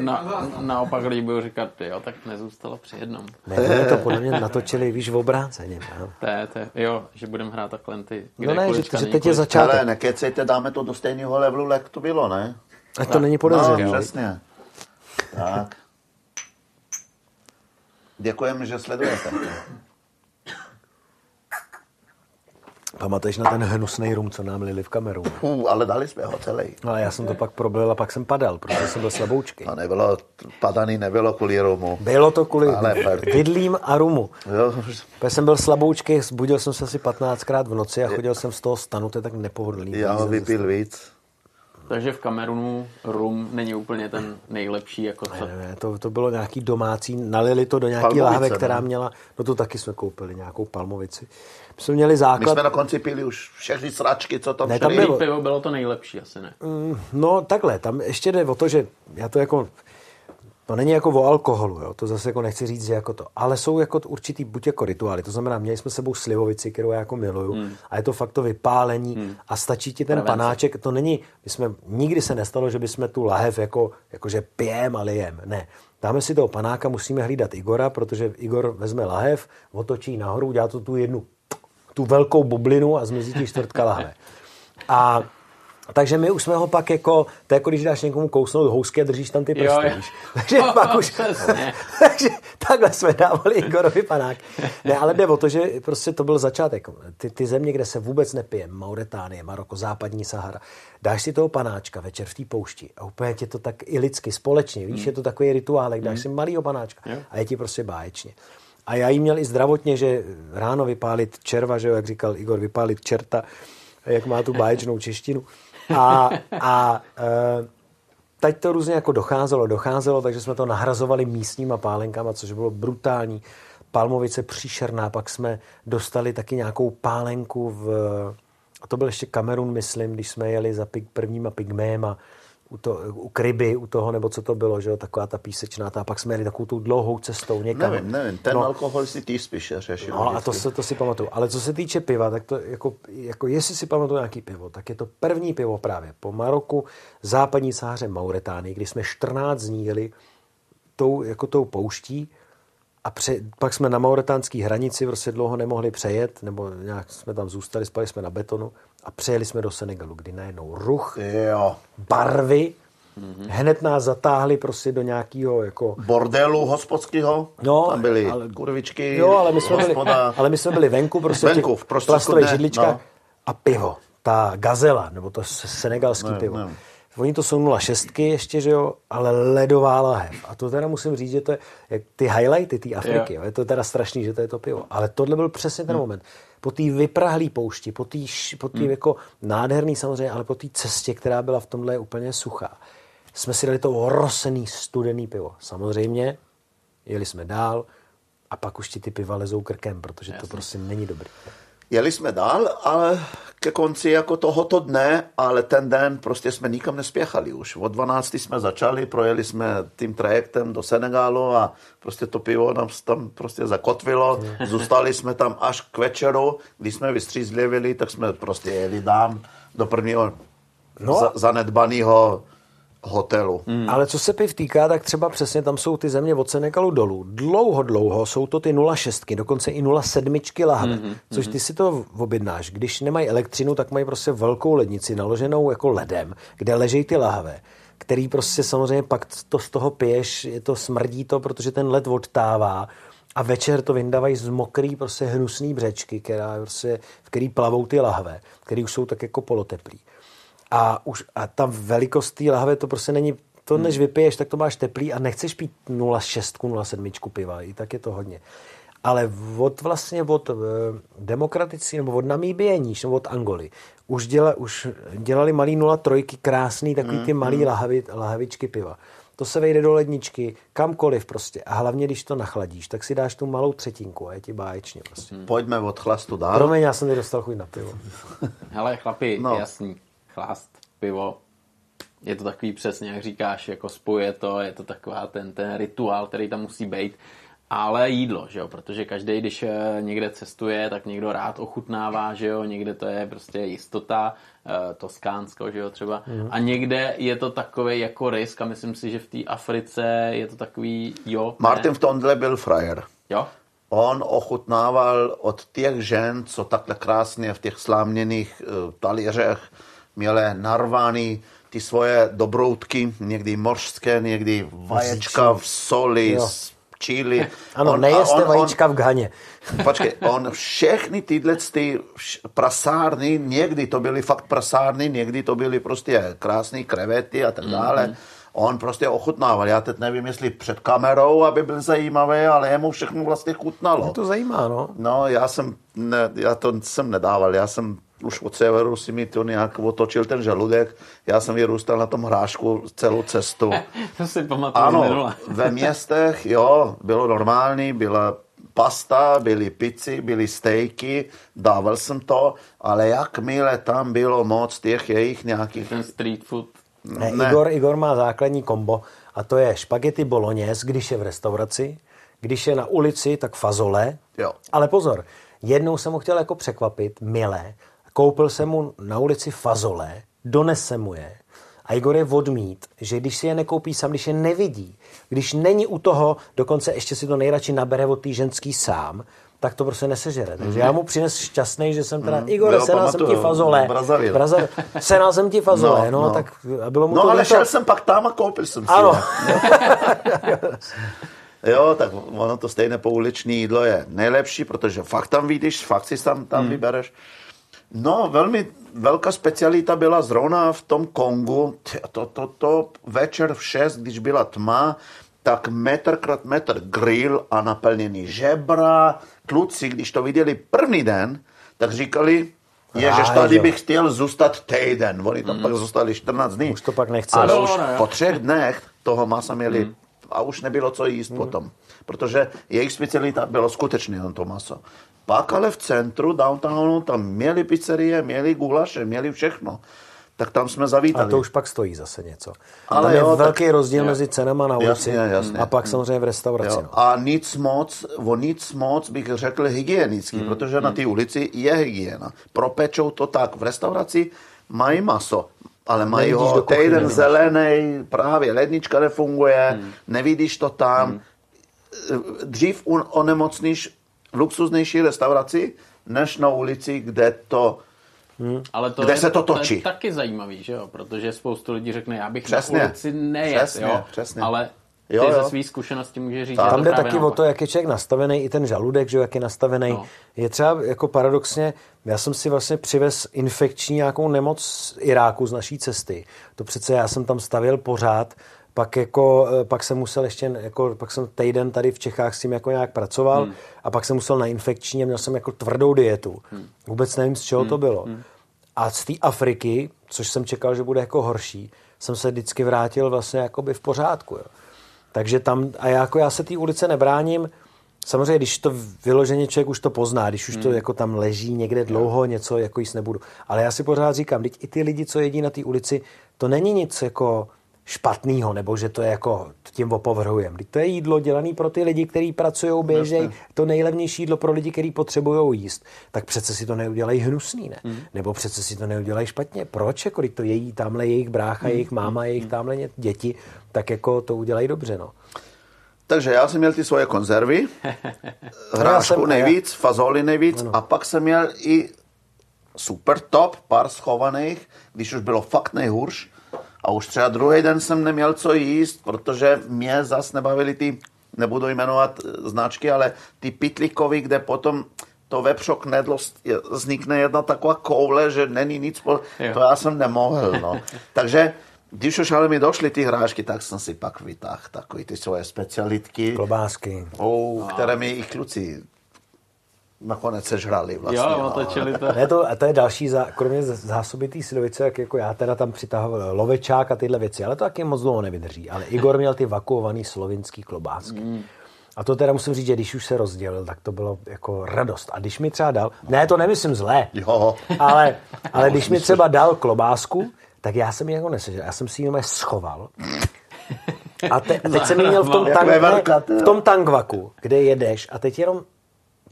na, naopak lidi budou říkat, jo, tak nezůstalo při jednom. Ne, to, to podle mě natočili, víš, v obráceně. To je, to je, jo, že budeme hrát takhle ty, No ne, že, že teď je začátek. Ale nekecejte, dáme to do stejného levelu, jak to bylo, ne? Ať to není podezřelé. No, přesně. Tak. Děkujeme, že sledujete. Pamatuješ na ten hnusný rum, co nám lili v kameru? Uh, ale dali jsme ho celý. Ale já jsem to pak problil a pak jsem padal, protože jsem byl slaboučký. A nebylo, padaný nebylo kvůli rumu. Bylo to kvůli ale vidlím a rumu. Jo. Protože jsem byl slaboučký, zbudil jsem se asi 15krát v noci a chodil jsem z toho stanu, to je tak nepohodlný. Já ho vypil víc. Takže v Kamerunu rum není úplně ten nejlepší. Jako co... Ne, ne, to, to bylo nějaký domácí, nalili to do nějaký lahve, která ne? měla, no to taky jsme koupili, nějakou palmovici. My jsme měli základ. My jsme na konci pili už všechny sračky, co tam ne, tam bylo. pivo bylo to nejlepší, asi ne. Mm, no takhle, tam ještě jde o to, že já to jako to není jako o alkoholu, jo? to zase jako nechci říct, že jako to, ale jsou jako určitý buď jako rituály, to znamená, měli jsme sebou slivovici, kterou já jako miluju hmm. a je to fakt to vypálení hmm. a stačí ti ten Prevence. panáček, to není, my jsme, nikdy se nestalo, že bychom tu lahev jako, jakože pijem a lijem, ne. Dáme si toho panáka, musíme hlídat Igora, protože Igor vezme lahev, otočí nahoru, udělá to tu jednu, tu velkou bublinu a zmizí ti čtvrtka lahve. A takže my už jsme ho pak jako, to je jako když dáš někomu kousnout housky a držíš tam ty prsty, jo, jo. Takže oh, pak už, takže takhle jsme dávali Igorovi panák. Ne, ale jde o to, že prostě to byl začátek. Ty, ty země, kde se vůbec nepije, Mauretánie, Maroko, západní Sahara, dáš si toho panáčka večer v té poušti a úplně tě to tak i lidsky, společně, víš, hmm. je to takový rituálek, dáš hmm. si malýho panáčka jo. a je ti prostě báječně. A já jí měl i zdravotně, že ráno vypálit červa, že jo, jak říkal Igor, vypálit čerta, jak má tu báječnou češtinu. A, a e, teď to různě jako docházelo, docházelo, takže jsme to nahrazovali místníma pálenkama, což bylo brutální. Palmovice příšerná, pak jsme dostali taky nějakou pálenku v, a to byl ještě Kamerun, myslím, když jsme jeli za pig, prvníma pygméma, u, to, u Kryby, u toho, nebo co to bylo, že jo, taková ta písečná, a pak jsme jeli takovou tu dlouhou cestou někam. Nevím, nevím, ten no, alkohol si ty spíš řešil. No, a to, se, to si pamatuju. Ale co se týče piva, tak to jako, jako jestli si pamatuju nějaký pivo, tak je to první pivo právě po Maroku, západní sáře Mauretánii, kdy jsme 14 dní jeli tou, jako tou pouští, a pře, pak jsme na mauretánské hranici prostě dlouho nemohli přejet, nebo nějak jsme tam zůstali, spali jsme na betonu a přejeli jsme do Senegalu, kdy najednou ruch, jo. barvy, mm-hmm. hned nás zatáhli prostě do nějakého jako... Bordelu hospodského, no, tam byly ale, kurvičky, jo, ale my jsme, byli, ale my jsme byli venku, prostě venku, v plastových židličkách no. a pivo, ta gazela, nebo to senegalský ne, pivo. Ne Oni to jsou 0,6 ještě, že jo, ale ledová lahev. A to teda musím říct, že to je jak ty highlighty té Afriky. Jo. Je to teda strašný, že to je to pivo. Ale tohle byl přesně ten hmm. moment. Po té vyprahlé poušti, po té po hmm. jako nádherný samozřejmě, ale po té cestě, která byla v tomhle úplně suchá, jsme si dali to orosený, studený pivo. Samozřejmě, jeli jsme dál a pak už ti ty piva lezou krkem, protože Jasně. to prostě není dobrý. Jeli jsme dál, ale ke konci jako tohoto dne, ale ten den prostě jsme nikam nespěchali už. Od 12 jsme začali, projeli jsme tím trajektem do Senegálu a prostě to pivo nám tam prostě zakotvilo. Zůstali jsme tam až k večeru, když jsme vystřízlivili, tak jsme prostě jeli dám do prvního no. zanedbaného hotelu. Hmm. Ale co se piv týká, tak třeba přesně tam jsou ty země od Senegalu dolů. Dlouho, dlouho jsou to ty 0,6, dokonce i 0,7 lahve, hmm. což ty si to objednáš. Když nemají elektřinu, tak mají prostě velkou lednici naloženou jako ledem, kde ležejí ty lahve který prostě samozřejmě pak to z toho piješ, je to smrdí to, protože ten led odtává a večer to vyndávají z mokrý, prostě hnusný břečky, která prostě, v který plavou ty lahve, které už jsou tak jako poloteplý. A, už, a ta velikost té lahve to prostě není, to než hmm. vypiješ, tak to máš teplý a nechceš pít 0,6, 0,7 piva, i tak je to hodně. ale od vlastně od e, demokratický, nebo od Namíbie níž, nebo od Angoly, už, děla, už dělali malý 03 krásný, takový ty malý lahavi, lahavičky piva. To se vejde do ledničky, kamkoliv prostě. A hlavně, když to nachladíš, tak si dáš tu malou třetinku a je ti báječně prostě. Pojďme od chlastu dál. Promiň, já jsem ti dostal chuť na pivo. Hele, chlapi, no. jasný. Chlast, pivo. Je to takový přesně, jak říkáš, jako spojuje to, je to taková ten, ten rituál, který tam musí být. Ale jídlo, že jo, protože každý, když eh, někde cestuje, tak někdo rád ochutnává, že jo, někde to je prostě jistota, eh, Toskánsko, že jo, třeba. Mhm. A někde je to takový jako risk a myslím si, že v té Africe je to takový, jo, Martin ne, v tomhle byl frajer. jo, On ochutnával od těch žen, co takhle krásně v těch sláměných uh, talířech měly narvány ty svoje dobroutky, někdy mořské, někdy vaječka v soli, Jo. čili. Ano, On- nejeste on- on- vajíčka v Ghaně. Počkej, on všechny tyhle ty prasárny, někdy to byly fakt prasárny, někdy to byly prostě krásné krevety a tak dále. Mhm. On prostě ochutnával. Já teď nevím, jestli před kamerou, aby byl zajímavý, ale jemu všechno vlastně chutnalo. Mě to zajímá, no. No, já jsem, ne, já to jsem nedával, já jsem už od severu si mi to nějak otočil ten žaludek, já jsem vyrůstal na tom hrášku celou cestu. to si pamatuju Ano, ve městech, jo, bylo normální, byla pasta, byly pici, byly stejky, dával jsem to, ale jakmile tam bylo moc těch jejich nějakých... Ten street food, Ne, Ne. Igor, Igor má základní kombo a to je špagety bolognese, když je v restauraci, když je na ulici, tak fazole. Jo. Ale pozor, jednou jsem ho chtěl jako překvapit, milé, koupil jsem mu na ulici fazole, donesem mu je a Igor je odmít, že když si je nekoupí sám, když je nevidí, když není u toho, dokonce ještě si to nejradši nabere od té ženský sám, tak to prostě nesežere. Takže já mu přines šťastný, že jsem teda, Igor, Jo, senal jsem ti fazole. Brazzaville. Braza, senal jsem ti fazole, no, No, no. tak a bylo mu No to ale šel jsem pak tam a koupil jsem si Ano. Jo, tak ono to stejné pouliční jídlo je nejlepší, protože fakt tam vidíš, fakt si tam, tam hmm. vybereš. No, velmi velká specialita byla zrovna v tom Kongu. To, to, to večer v 6, když byla tma, tak metr krát metr grill a naplněný žebra. Kluci, když to viděli první den, tak říkali, Rájo. tady bych chtěl zůstat týden. Oni tam pak zůstali 14 dní. Už to pak nechceš. Ale už jo. po třech dnech toho masa měli a už nebylo co jíst potom. Protože jejich specialita bylo skutečně to maso. Pak ale v centru, downtownu, tam měli pizzerie, měli gulaše, měli všechno. Tak tam jsme A zavítali. to už pak stojí zase něco. Ale Tam je jo, tak- velký rozdíl mezi cenama na ulici Jasně, jasně. a pak samozřejmě v restauraci. Jo. No. A nic moc, o nic moc bych řekl hygienicky, Hmm. protože na té ulici je hygiena. Propečou to tak. V restauraci mají maso, ale mají ho týden zelený, právě lednička nefunguje, Hmm. nevidíš to tam. Dřív un- onemocníš v luxusnější restauraci, než na ulici, kde to Ale to Kde je, se to To točí? je taky zajímavý, že jo? Protože spoustu lidí řekne, já bych Přesně. na ulici nejet, Přesně, jo? přesně. Ale ty Jo, ze jo. své zkušenosti může říct, Tam jde taky o naopak. to, jak je člověk nastavený, i ten žaludek, že jo, jak je nastavený. No. Je třeba jako paradoxně, já jsem si vlastně přivez infekční nějakou nemoc z Iráku z naší cesty. To přece já jsem tam stavěl pořád, pak jako, eh, pak jsem musel ještě, jako, pak jsem týden tady v Čechách s tím jako nějak pracoval Hmm. a pak jsem musel na infekční a měl jsem jako tvrdou dietu. Hmm. Vůbec nevím, z čeho to bylo. A z té Afriky, což jsem čekal, že bude jako horší, jsem se vždycky vrátil vlastně jakoby v pořádku. Jo. Takže tam, a já, jako já se té ulice nebráním, samozřejmě, když to vyloženě člověk už to pozná, když už to Hmm. jako tam leží někde dlouho, něco jako jíst nebudu. Ale já si pořád říkám, teď i ty lidi, co jedí na té ulici, to není nic jako špatného, nebo že to je jako tím opovrhujem. To je jídlo dělané pro ty lidi, kteří pracují, běžejí, to nejlevnější jídlo pro lidi, kteří potřebují jíst. Tak přece si to neudělají hnusný, ne? Hmm. Nebo přece si to neudělají špatně. Proč? Jako, když to její tamhle jejich brácha, Hmm. jejich máma, jejich tamhle ně- děti, tak jako to udělají dobře, no. Takže já jsem měl ty svoje konzervy, hrášku jsem- nejvíc, fazoli nejvíc a pak jsem měl i super top, pár schovaných, když už bylo fakt nejhůř. A už třeba druhý den jsem neměl co jíst, protože mě zas nebavily ty, nebudu jmenovat eh, značky, ale ty pitlíkový, kde potom to vepřo knedlo s- je- vznikne jedna taková koule, že není nic, po, to já jsem nemohl. No. Takže když už ale mi došly ty hrášky, tak jsem si pak vytáhl takový ty svoje specialitky, Klobásky. oh, které mi i kluci nakonec sežrali vlastně. Jo, no. otočili to. Ne, to, a to je další, zá, kromě z- zásoby té silovice, jak jako já teda tam přitahoval lovečák a tyhle věci, ale to taky moc dlouho nevydrží. Ale Igor měl ty vakuovaný slovinský klobásky. Mm. A to teda musím říct, že když už se rozdělil, tak to bylo jako radost. A když mi třeba dal, ne, to nemyslím zlé, Jo. ale, ale když mi třeba dal klobásku, tak já jsem ji jako nesežral. Já jsem si ji jenom schoval. A, te, a teď jsem ji měl v tom, Jako tank, je velká, ne, to jo. v tom tankvaku, kde jedeš a teď jenom,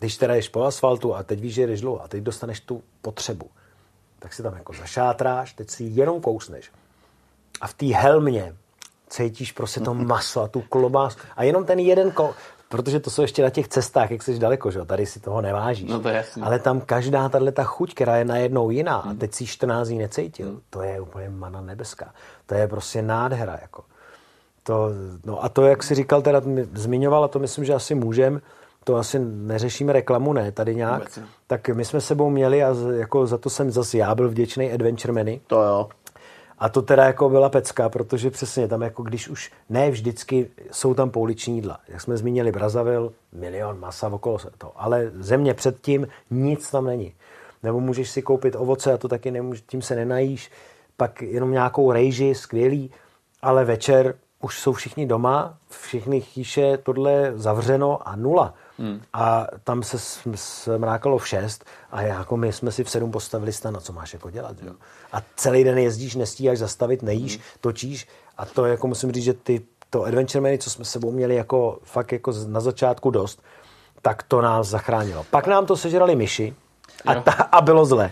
když teda jdeš po asfaltu a teď víš, že jdeš dlouho a teď dostaneš tu potřebu, tak si tam jako zašátráš, teď si jenom kousneš. A v té helmě cítíš prostě to maso a tu klobás a jenom ten jeden ko... Protože to jsou ještě na těch cestách, jak jsi daleko, že jo? tady si toho nevážíš. No to jasný. Ale tam každá tahle ta chuť, která je najednou jiná a teď si 14 dní necítil, to je úplně mana nebeská. To je prostě nádhera. Jako. To, no a to, jak si říkal, teda mi- zmiňoval, a to myslím, že asi můžem, to asi neřešíme reklamu, ne, tady nějak. Vůbec ne. Tak my jsme sebou měli a jako za to jsem zase já byl vděčný Adventure Many. To jo. A to teda jako byla pecka, protože přesně tam jako když už ne vždycky jsou tam pouliční jídla. Jak jsme zmínili Brazavil, milion masa okolo se to. Ale země předtím nic tam není. Nebo můžeš si koupit ovoce a to taky nemůže, tím se nenajíš. Pak jenom nějakou rejži, skvělý. Ale večer už jsou všichni doma, všichni chýše tohle zavřeno a nula. Hmm. A tam se sm- smrákalo v šest a jako my jsme si v sedm postavili stan, co máš jako dělat. Jo? A celý den jezdíš, nestíháš zastavit, nejíš, hmm. točíš a to jako musím říct, že ty, to Adventure Many, co jsme sebou měli jako fakt jako na začátku dost, tak to nás zachránilo. Pak nám to sežrali myši a, ta, a bylo zle.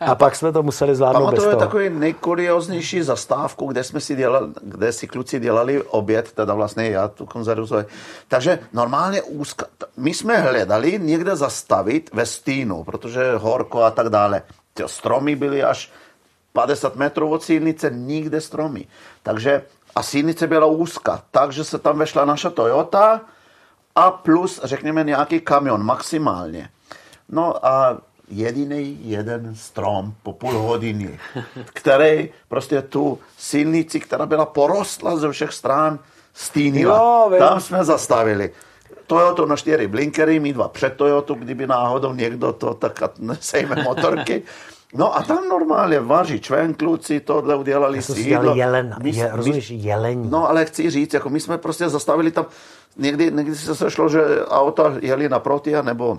A pak jsme to museli zvládnout bez Pamatuju toho. takový nejkurioznější zastávku, kde jsme si dělali, kde si kluci dělali oběd, teda vlastně já tu konzervu. Takže normálně úzka, my jsme hledali někde zastavit ve stínu, protože horko a tak dále. Ty stromy byly až 50 metrů od silnice, nikde stromy. Takže a silnice byla úzká, takže se tam vešla naša Toyota a plus, řekněme, nějaký kamion maximálně. No a jediný jeden strom po půl hodiny, který prostě tu silnici, která byla porostla ze všech stran, stínila. Jo, vím. Tam jsme zastavili. Toyota na čtyři blinkery, my dva před Toyotu, kdyby náhodou někdo to tak nesejme motorky. No a tam normálně vaří čven, kluci, tohle udělali si jídlo. jelen, My- je, rozumíš, jelení. No, ale chci říct, jako my jsme prostě zastavili tam, někdy, někdy se sešlo, že auta jeli naproti, nebo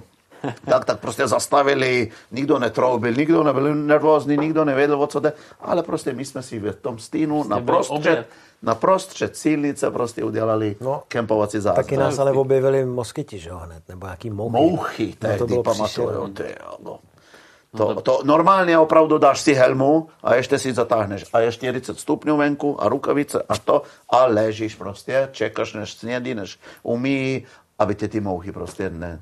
tak, tak prostě zastavili, nikdo netroubil, nikdo nebyl nervózní, nikdo nevěděl, o co jde, ale prostě my jsme si v tom stínu na prostřed, na prostřed silnice prostě udělali No. no, kempovací zázrak. Taky nás ale objevili moskyti, že jo, hned, nebo nějaký mouchy. Mouchy, No, tehdy to bylo pamatuju. Ty, jo, no. To, to normálně opravdu dáš si helmu a ještě si zatáhneš a je 40 stupňů venku a rukavice a to a ležíš prostě, čekáš než snědí, než umí, aby tě ty mouchy prostě ne.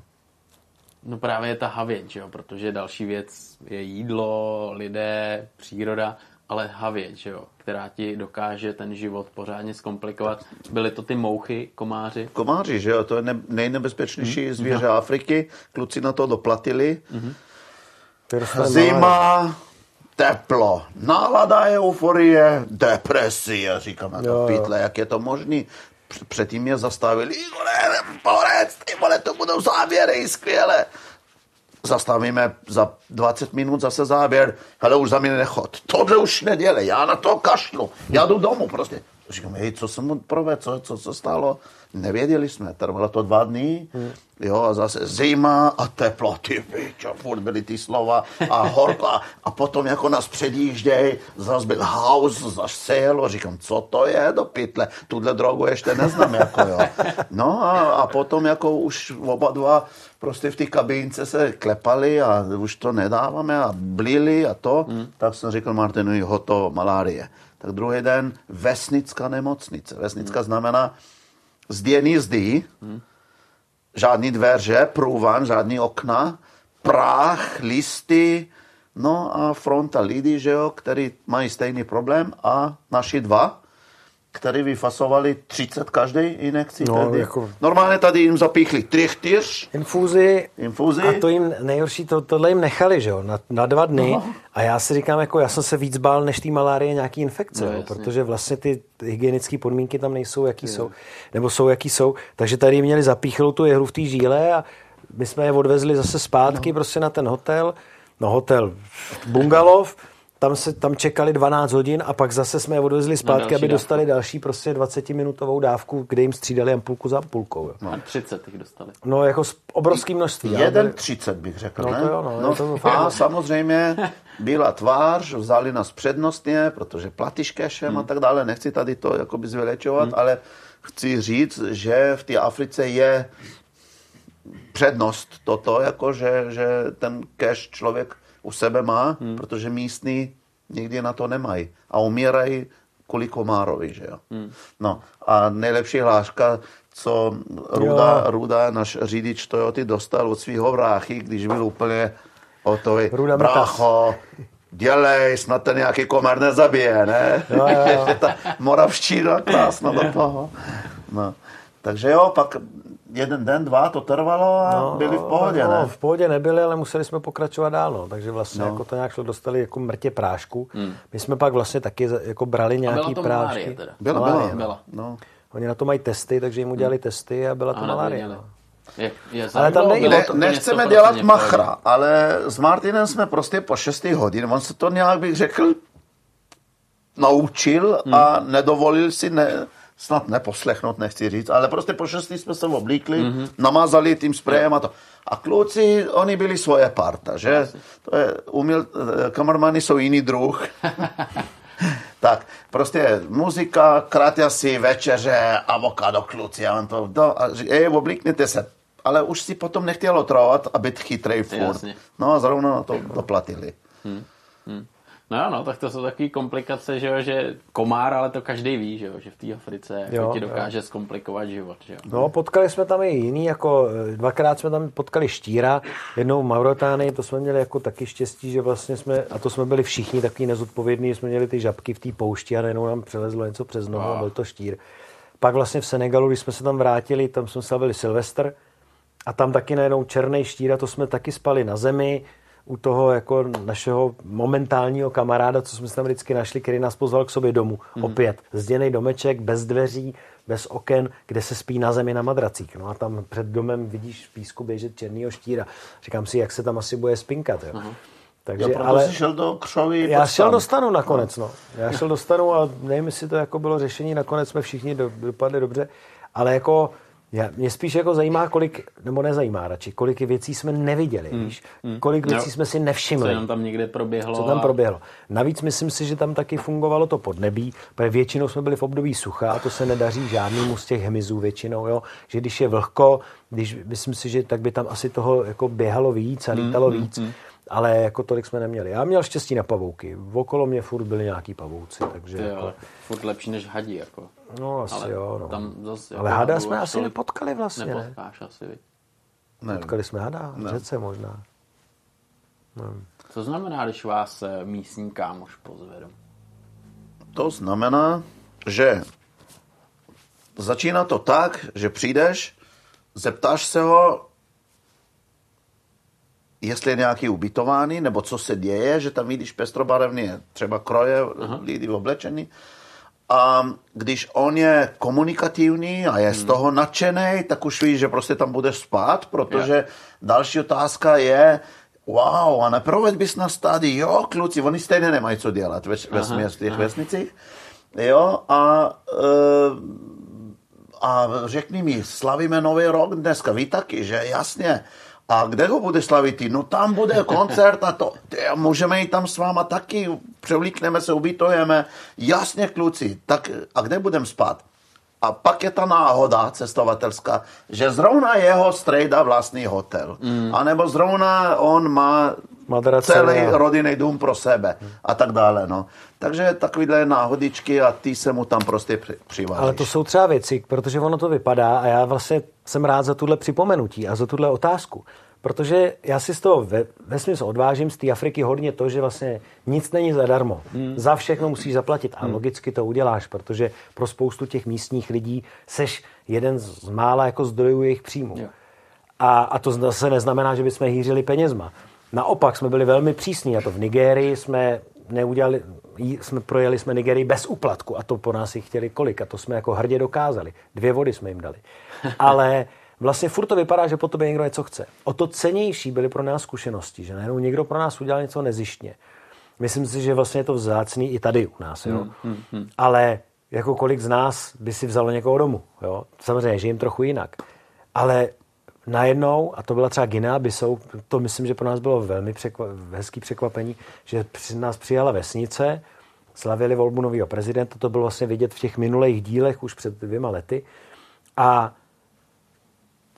No právě je ta havěť, že jo? protože další věc je jídlo, lidé, příroda, ale havěť, že jo? která ti dokáže ten život pořádně zkomplikovat. Byly to ty mouchy, komáři. Komáři, že jo, to je ne, nejnebezpečnější Mhm. zvěře Afriky, kluci na to doplatili. Malárii. Zima, teplo, nálada, euforie, depresie, říkáme Jo, to jo. pytle, jak je to možný. Př- Předtím mě zastavili, Igore, porec, ty vole, to budou záběry, skvěle. Zastavíme za 20 minut zase záběr, hele, už za mě nechod. Tohle už nedělej, já na to kašlu, já jdu domů prostě. Říkám, hej, co jsem mu provedl, co, co se stalo? Nevěděli jsme, trvalo to dva dny, jo, a zase zima a teplo, ty pičo, furt byly ty slova a horko. A, a potom jako nás předjížděj, zase byl haus, zase sejelo, říkám, co to je do pytle, tuhle drogu ještě neznám, jako jo. No a, a potom jako už oba dva prostě v té kabince se klepali a už to nedáváme a blili a to, tak jsem říkal Martinovi, hotovo, malárie. Tak druhý den vesnická nemocnice. Vesnická znamená zděný zdy, žádný dveře, průvan, žádný okna, prach, listy, no a fronta lidí, že jo, který mají stejný problém a naši dva. Který vyfasovali 30 každý injekcí. No, tehdy. jako- Normálně tady jim zapíchli tři čtyř Infúzi, infúzy. A to jim nejhorší, to, tohle jim nechali, že jo, na, na dva dny. No. A já si říkám, jako já jsem se víc bál než té malárie nějaký infekce, No, no, jasně. protože vlastně ty hygienické podmínky tam nejsou, jaký jsou, nebo jsou, jaký jsou. Takže tady měli zapíchlou tu jehlu v té žíle a my jsme je odvezli zase zpátky no. prostě na ten hotel, no hotel, bungalov, tam, se, tam čekali 12 hodin a pak zase jsme je odvezli zpátky, aby dávku. dostali další prostě 20-minutovou dávku, kde jim střídali ampulku za ampulkou. Jo. A 30 jich dostali. No jako s- obrovský množství. ale- Jeden 30 bych řekl, No ne? to jo, no, je to a samozřejmě byla tvář, vzali nás přednostně, protože platíš cashem Hmm. a tak dále, nechci tady to jakoby zvylečovat, ale chci říct, že v té Africe je přednost toto, jako že, že ten cash člověk u sebe má, Hmm. protože místní nikdy na to nemají a umírají kvůli komárovi, že jo. Hmm. No a nejlepší hláška, co Ruda, Ruda, náš řidič Toyoty, dostal od svého vráchy, když byl úplně hotový. Ruda Brácho, dělej, snad ten nějaký komar nezabije, ne? Jo, jo, jo. Ta moravština krásná do toho. No. Takže jo, pak jeden den, dva to trvalo a byli v pohodě, no, ne? v pohodě nebyli, ale museli jsme pokračovat dál, no. takže vlastně No. jako to nějak šlo, dostali jako mrtě prášku. My jsme pak vlastně taky jako brali byla nějaký to prášky. malárie teda? Byla, Malárie, byla. byla. No. Oni na to mají testy, takže jim udělali testy a byla to A malárie. No. Je, je Ale tam nejde. Ne, nechceme 100% dělat machra, pohodě. ale s Martinem jsme prostě po 6 hodin, on se to nějak bych řekl naučil a nedovolil si ne, snad neposlechnout, nechci říct, ale prostě po 6 jsme se oblíkli, namazali tím sprejem a to. A kluci, oni byli svoje parta, že? To je, umil, kamermani jsou jiný druh. tak, prostě muzika, kraťasy, večeře, avokádo, kluci, a on to, do, a, ej, oblíkněte se. Ale už si potom nechtělo trovat a být chytrej furt. Jasně. No a zrovna na to doplatili. No jo, no, tak to jsou takové komplikace, že jo, že komár, ale to každý ví, že jo, že v té Africe jako Jo, ti jo. dokáže zkomplikovat život, že jo. No, potkali jsme tam i jiný, jako eh, dvakrát jsme tam potkali štíra, jednou v to jsme měli jako taky štěstí, že vlastně jsme, a to jsme byli všichni takový nezodpovědní, jsme měli ty žabky v té poušti a najednou nám přelezlo něco přes nohu a byl to štír. Pak vlastně v Senegalu, když jsme se tam vrátili, tam jsme slavili Silvestr a tam taky najednou černý štír a to jsme taky spali na zemi, u toho jako našeho momentálního kamaráda, co jsme tam vždycky našli, který nás pozval k sobě domů. Mm. Opět zděný domeček, bez dveří, bez oken, kde se spí na zemi na madracích. No a tam před domem vidíš v písku běžet černýho štíra. Říkám si, jak se tam asi bude spinkat. Jo. Takže, Jo, ale šel do křoví. já šel do stanu nakonec. No. Já šel do stanu a nevím, jestli to jako bylo řešení, nakonec jsme všichni do, dopadli dobře, ale jako já, mě spíš jako zajímá, kolik, nebo nezajímá radši, kolik věcí jsme neviděli, hmm. víš? Kolik věcí Jo. jsme si Co nevšimli. jenom tam někde proběhlo. Co tam a- proběhlo. Navíc myslím si, že tam taky fungovalo to podnebí, protože většinou jsme byli v období sucha a to se nedaří žádnému z těch hmyzů většinou, jo? že když je vlhko, když, myslím si, že tak by tam asi toho jako běhalo víc a lítalo víc, ale jako tolik jsme neměli. Já měl štěstí na pavouky. Okolo mě furt byli nějaký pavouci, takže Ty jo, jako, furt lepší než hadí, jako. No asi ale jo. No. tam zase ale jako hada jsme asi tolik- nepotkali vlastně, ne? Asi, viď? Ne. Potkali jsme hada, v řece možná. Co znamená, když vás eh, místní kámoš pozve domů? To znamená, že začíná to tak, že přijdeš, zeptáš se ho, jestli je nějaký ubytovaný, nebo co se děje, že tam vidíš pestrobarevné třeba kroje lidi oblečený. A když on je komunikativní a je z toho nadšený, tak už víš, že prostě tam budeš spát, protože další otázka je, wow, a neproveď bys nás tady, jo, kluci, oni stejně nemají co dělat ve, ve směs, těch vesnicích, jo, a, e, a řekni mi, slavíme nový rok dneska, vy taky, že jasně, a kde ho bude slavit? No tam bude koncert a to. Můžeme jít tam s váma taky, převlíkneme se, ubytujeme. Jasně, kluci, tak a kde budeme spát? A pak je ta náhoda cestovatelská, že zrovna jeho strejda vlastní hotel. Mm. A nebo zrovna on má Madrace celý rodinný dům pro sebe a tak dále. No. Takže takovýhle náhodičky a ty se mu tam prostě při, přivážíš. Ale to jsou třeba věci, protože ono to vypadá a já vlastně jsem rád za tuhle připomenutí a za tuhle otázku. Protože já si z toho ve, ve smyslu odvážím z té Afriky hodně to, že vlastně nic není zadarmo. Hmm. Za všechno musíš zaplatit a hmm. logicky to uděláš, protože pro spoustu těch místních lidí seš jeden z mála jako zdrojů jejich příjmu. A, a to zase neznamená, že bychom hýřili penězma. Naopak jsme byli velmi přísní a to v Nigérii jsme neudělali, jsme projeli jsme Nigerii bez úplatku a to po nás jich chtěli kolik a to jsme jako hrdě dokázali. Dvě vody jsme jim dali. Ale vlastně furt to vypadá, že po tobě někdo něco chce. O to cenější byly pro nás zkušenosti, že najednou někdo pro nás udělal něco nezištně. Myslím si, že vlastně je to vzácný i tady u nás, jo. Hmm, hmm, hmm. Ale jako kolik z nás by si vzalo někoho domů, jo. Samozřejmě, že jim trochu jinak. Ale najednou, a to byla třeba Guinea Bissau, to myslím, že pro nás bylo velmi překva, hezký překvapení, že při nás přijala vesnice, slavili volbu nového prezidenta, to bylo vlastně vidět v těch minulých dílech už před dvěma lety. A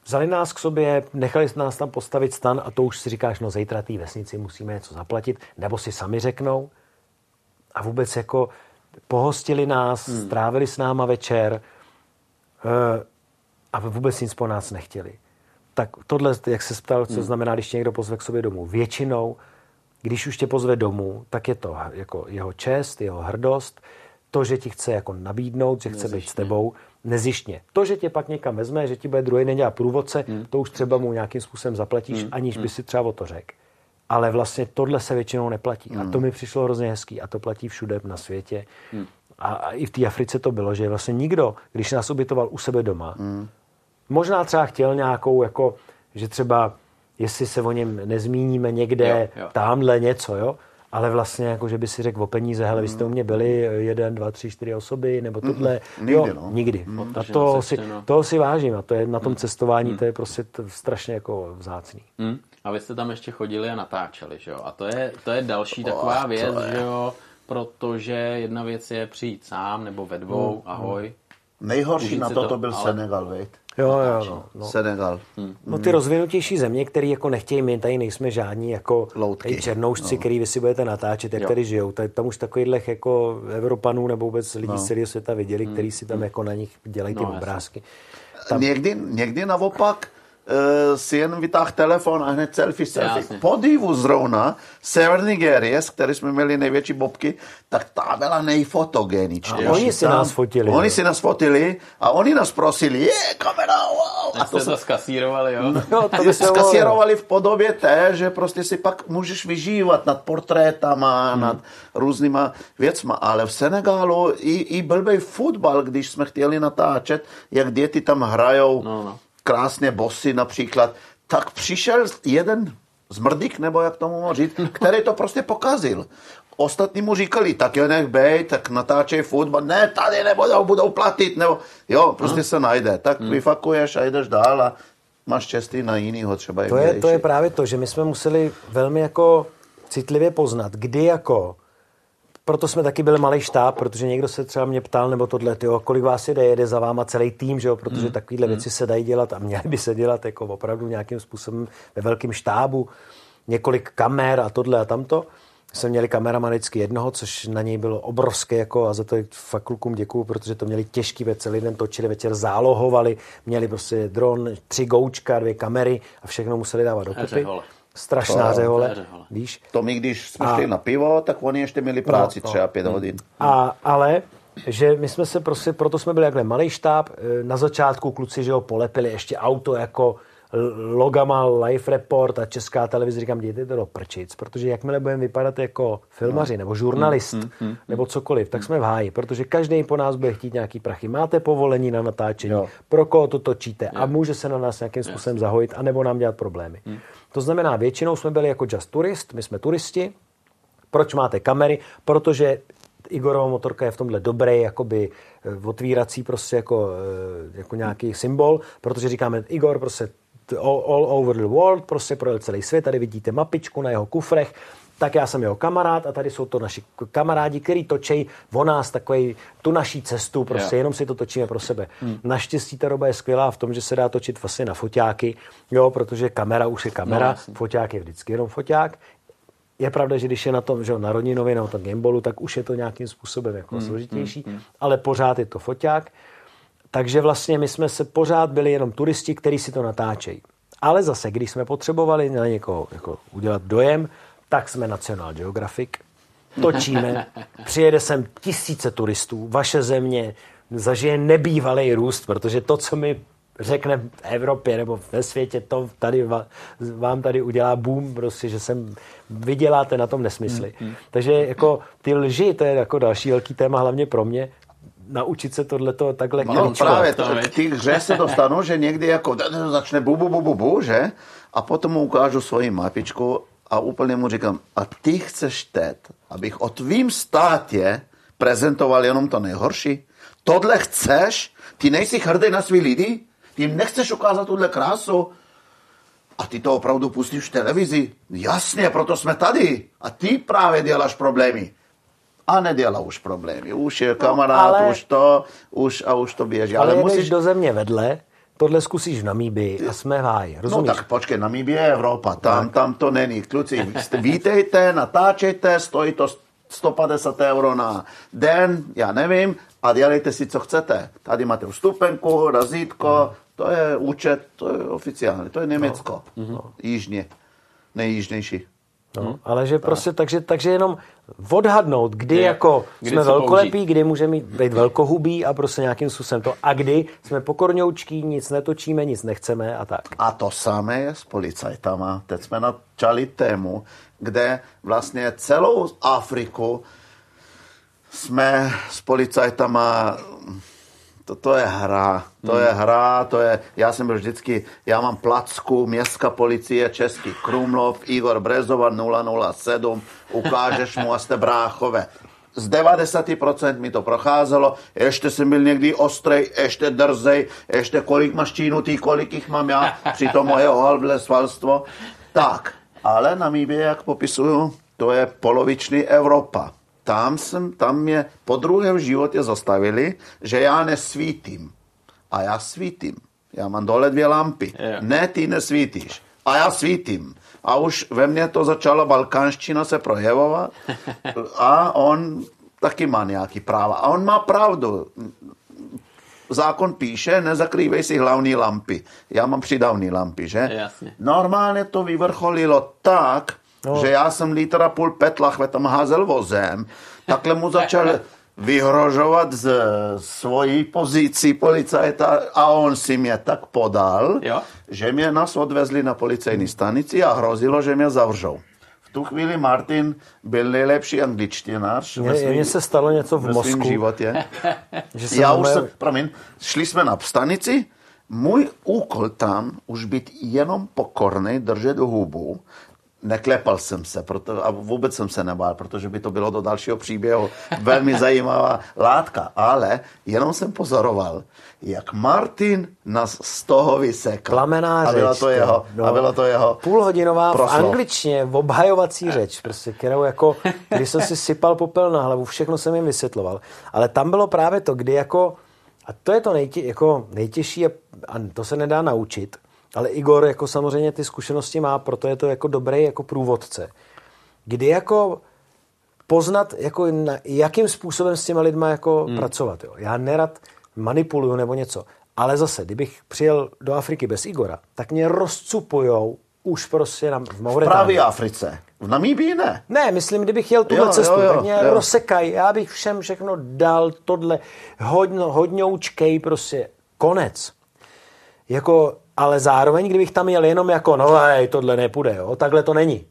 Vzali nás k sobě, nechali nás tam postavit stan a to už si říkáš, no zítra té vesnici musíme něco zaplatit, nebo si sami řeknou. A vůbec jako pohostili nás, hmm. strávili s náma večer uh, a vůbec nic po nás nechtěli. Tak tohle, jak se ptal, co hmm. znamená, když tě někdo pozve k sobě domů. Většinou, když už tě pozve domů, tak je to jako jeho čest, jeho hrdost, to, že ti chce jako nabídnout, že chce být s tebou, nezištně. To, že tě pak někam vezme, že ti bude druhý den dělat průvodce, hmm. to už třeba mu nějakým způsobem zaplatíš, hmm. aniž by hmm. si třeba o to řekl. Ale vlastně tohle se většinou neplatí. Hmm. A to mi přišlo hrozně hezký. A to platí všude na světě. Hmm. A, a i v té Africe to bylo, že vlastně nikdo, když nás ubytoval u sebe doma, hmm. možná třeba chtěl nějakou, jako, že třeba jestli se o něm nezmíníme někde, jo, jo. tamhle něco, jo, ale vlastně jako, že by si řekl o peníze, hele, vy jste u mě byli jeden, dva, tři, čtyři osoby, nebo tohle. Mm, nikdy, jo, no. nikdy. Mm. A to si, toho si vážím a to je na tom mm. cestování, mm. to je prostě strašně jako vzácný. Mm. A vy jste tam ještě chodili a natáčeli, že jo? A to je, to je další oh, taková věc, že jo? Protože jedna věc je přijít sám nebo ve dvou, mm. ahoj. Nejhorší na to, to, to byl ale... Senegal, veď? Jo, jo, no, no. Senegal. Hmm. No ty rozvinutější země, které jako nechtějí, my tady nejsme žádní jako Loutky. černoušci, no. který vy si budete natáčet, jak jo. tady žijou. Tady, tam už takových jako Evropanů nebo vůbec lidí no. z celého světa viděli, hmm. kteří si tam hmm. jako na nich dělají ty no, obrázky. Tam... Někdy, někdy naopak si jen vytáhl telefon a hned selfie, selfie. Jasně. Podivu zrovna Sever Nigerie, z které jsme měli největší bobky, tak ta byla nejfotogeničtější. Oni si nás fotili. Oni jo. si nás fotili a oni nás prosili, je, kamera, wow. A to jste to skasírovali, jo? No, to by skasírovali v podobě té, že prostě si pak můžeš vyžívat nad portrétama, hmm. nad různýma věcma, ale v Senegálu i, i blbej fotbal, když jsme chtěli natáčet, jak děti tam hrajou, no, no krásně bosy například, tak přišel jeden zmrdik, nebo jak tomu mohu říct, který to prostě pokazil. Ostatní mu říkali, tak jo, nech bej, tak natáčej fotbal, ne, tady nebudou, budou platit, nebo jo, prostě se najde. Tak hmm. vyfakuješ a jdeš dál a máš štěstí na jinýho třeba. To je, to je právě to, že my jsme museli velmi jako citlivě poznat, kdy jako proto jsme taky byli malý štáb, protože někdo se třeba mě ptal, nebo tohle, tyjo, kolik vás jede, jede za váma celý tým, že jo, protože mm. takovéhle mm. věci se dají dělat a měly by se dělat jako opravdu nějakým způsobem ve velkém štábu, několik kamer a tohle a tamto. Jsme měli kameraman vždycky jednoho, což na něj bylo obrovské jako a za to fakt klukům děkuju, protože to měli těžký ve celý den točili, večer zálohovali, měli prostě dron, tři goučka, dvě kamery a všechno museli dávat dokupy strašná to, řehole, víš. To my, když jsme a, šli na pivo, tak oni ještě měli práci no, třeba pět no. hodin. A, ale že my jsme se prostě, proto jsme byli jakhle malý štáb, e, na začátku kluci, že ho polepili ještě auto jako logama Life Report a Česká televize, říkám, dějte to do prčic, protože jakmile budeme vypadat jako filmaři no. nebo žurnalist mm, mm, mm, nebo cokoliv, tak jsme v háji, protože každý po nás bude chtít nějaký prachy. Máte povolení na natáčení, jo. pro koho to točíte jo. a může se na nás nějakým způsobem zahojit a nebo nám dělat problémy. Mm. To znamená, většinou jsme byli jako just turist, my jsme turisti. Proč máte kamery? Protože Igorova motorka je v tomhle dobrý, jakoby eh, otvírací prostě jako, eh, jako nějaký symbol, protože říkáme, Igor prostě all, all over the world, prostě projel celý svět, tady vidíte mapičku na jeho kufrech, tak já jsem jeho kamarád a tady jsou to naši kamarádi, který točí o nás takový tu naší cestu, prostě yeah. jenom si to točíme pro sebe. Hmm. Naštěstí ta doba je skvělá v tom, že se dá točit vlastně na foťáky, jo, protože kamera už je kamera, no, foťák je vždycky jenom foťák. Je pravda, že když je na tom, že na rodinově, na tom gimbolu, tak už je to nějakým způsobem jako hmm. složitější, hmm. ale pořád je to foťák. Takže vlastně my jsme se pořád byli jenom turisti, kteří si to natáčejí. Ale zase, když jsme potřebovali na někoho jako udělat dojem, tak jsme National Geographic, točíme, přijede sem tisíce turistů, vaše země zažije nebývalý růst, protože to, co my řekne v Evropě nebo ve světě, to tady vám tady udělá boom, prostě, že sem vyděláte na tom nesmysly. Mm, mm. Takže jako ty lži, to je jako další velký téma, hlavně pro mě, naučit se tohleto takhle No právě, to, k té hře se dostanu, že někdy jako začne bu, bu, bu, bu, bu, že? A potom mu ukážu svoji mapičku a úplně mu říkám, a ty chceš teď, abych o tvým státě prezentoval jenom to nejhorší? Tohle chceš? Ty nejsi hrdý na svý lidi? Ty jim nechceš ukázat tuhle krásu? A ty to opravdu pustíš v televizi? Jasně, proto jsme tady. A ty právě děláš problémy. A nedělá už problémy. Už je kamarád, no, ale... už to, už a už to běží. Ale, ale musíš do země vedle, tohle zkusíš v Namíbii a jsme v háji, rozumíš? No tak počkej, Namíbie je Evropa, tam, tam to není. Kluci, vítejte, natáčejte, stojí to 150 euro na den, já nevím, a dělejte si, co chcete. Tady máte vstupenku, razítko, to je účet, to je oficiálně, to je Německo, no. jižně, nejjižnější. No, ale že prostě, takže, takže jenom odhadnout, kdy, kdy jako kdy jsme velkolepí, použít. kdy můžeme být velkohubí a prostě nějakým způsobem to. A kdy jsme pokorňoučký, nic netočíme, nic nechceme a tak. A to samé je s policajtama. Teď jsme načali tému, kde vlastně celou Afriku jsme s policajtama to, to je hra, to hmm. je hra, to je, já jsem byl vždycky, já mám placku, městská policie, Český Krumlov, Igor Brezova 007, ukážeš mu a jste bráchové. Z 90% mi to procházelo, ještě jsem byl někdy ostrej, ještě drzej, ještě kolik máš čínutý, kolik jich mám já, při tom moje ohalblé svalstvo. Tak, ale Namíbě, jak popisuju, to je poloviční Evropa tam, jsem, tam mě po druhém životě zastavili, že já nesvítím. A já svítím. Já mám dole dvě lampy. Yeah. Ne, ty nesvítíš. A já svítím. A už ve mně to začala balkánština se projevovat. A on taky má nějaký práva. A on má pravdu. Zákon píše, nezakrývej si hlavní lampy. Já mám přidavní lampy, že? Jasně. Normálně to vyvrcholilo tak, No. Že já jsem lítr a půl pet lachve tam házel vozem. Takhle mu začal vyhrožovat z svojí pozici policajta a on si mě tak podal, jo? že mě nás odvezli na policejní stanici a hrozilo, že mě zavřou. V tu chvíli Martin byl nejlepší angličtinář. Mně se stalo něco v Moskvu. životě. že Já už jsem, promiň, šli jsme na stanici, můj úkol tam už být jenom pokorný, držet hubu, neklepal jsem se proto, a vůbec jsem se nebál, protože by to bylo do dalšího příběhu velmi zajímavá látka, ale jenom jsem pozoroval, jak Martin nás z toho vysekl. Plamená a řeč. To jeho, no, a bylo to jeho Půlhodinová proslov. v angličtině obhajovací řeč, prostě, kterou jako, když jsem si sypal popel na hlavu, všechno jsem jim vysvětloval. Ale tam bylo právě to, kdy jako, a to je to nejtě, jako nejtěžší a, a to se nedá naučit, ale Igor jako samozřejmě ty zkušenosti má, proto je to jako dobrý jako průvodce. Kdy jako poznat, jako na, jakým způsobem s těma lidma jako hmm. pracovat. Jo. Já nerad manipuluju nebo něco. Ale zase, kdybych přijel do Afriky bez Igora, tak mě rozcupujou už prostě na, v Mauretánii. Právě Africe. V Namíbii ne. Ne, myslím, kdybych jel tuhle jo, cestu, jo, jo, tak mě jo. rozsekaj. Já bych všem všechno dal, tohle, hodno, hodňoučkej, prostě konec. Jako ale zároveň, kdybych tam jel jenom jako, no hej, tohle nepůjde, jo, takhle to není.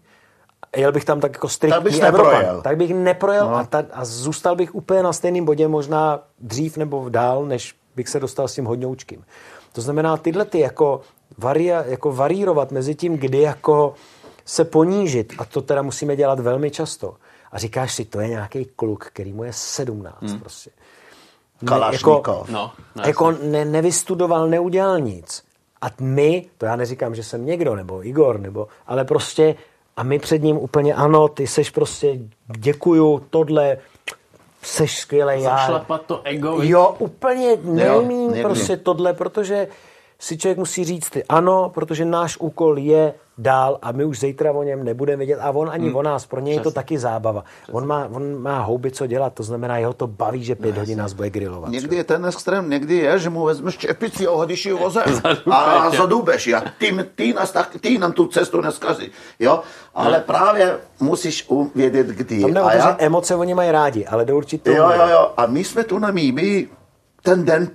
Jel bych tam tak jako striktní tak Evropan, tak bych neprojel no. a, ta, a zůstal bych úplně na stejném bodě, možná dřív nebo dál, než bych se dostal s tím hodňoučkým. To znamená, tyhle ty jako, varia, jako varírovat mezi tím, kdy jako se ponížit, a to teda musíme dělat velmi často. A říkáš si, to je nějaký kluk, který mu je 17 hmm. prostě. Ne, jako, no, no, jako ne, nevystudoval, neudělal nic. A my, to já neříkám, že jsem někdo, nebo Igor, nebo, ale prostě, a my před ním úplně, ano, ty seš prostě, děkuju, tohle, seš skvělý. Já. to ego. Jo, úplně nejmín prostě tohle, protože si člověk musí říct ty ano, protože náš úkol je dál a my už zítra o něm nebudeme vědět a on ani hmm. o nás, pro něj je to taky zábava. On má, on má houby co dělat, to znamená, jeho to baví, že pět hodin nás bude grilovat. Někdy je ten extrém, někdy je, že mu vezmeš čepici a hodíš ji vozem a zadubeš a ty, ty, nás tak, ty nám tu cestu neskazí. Jo? Ale právě musíš uvědět, kdy. Tam a já... emoce oni mají rádi, ale do určitou... jo, jo, jo. A my jsme tu na Míbi ten den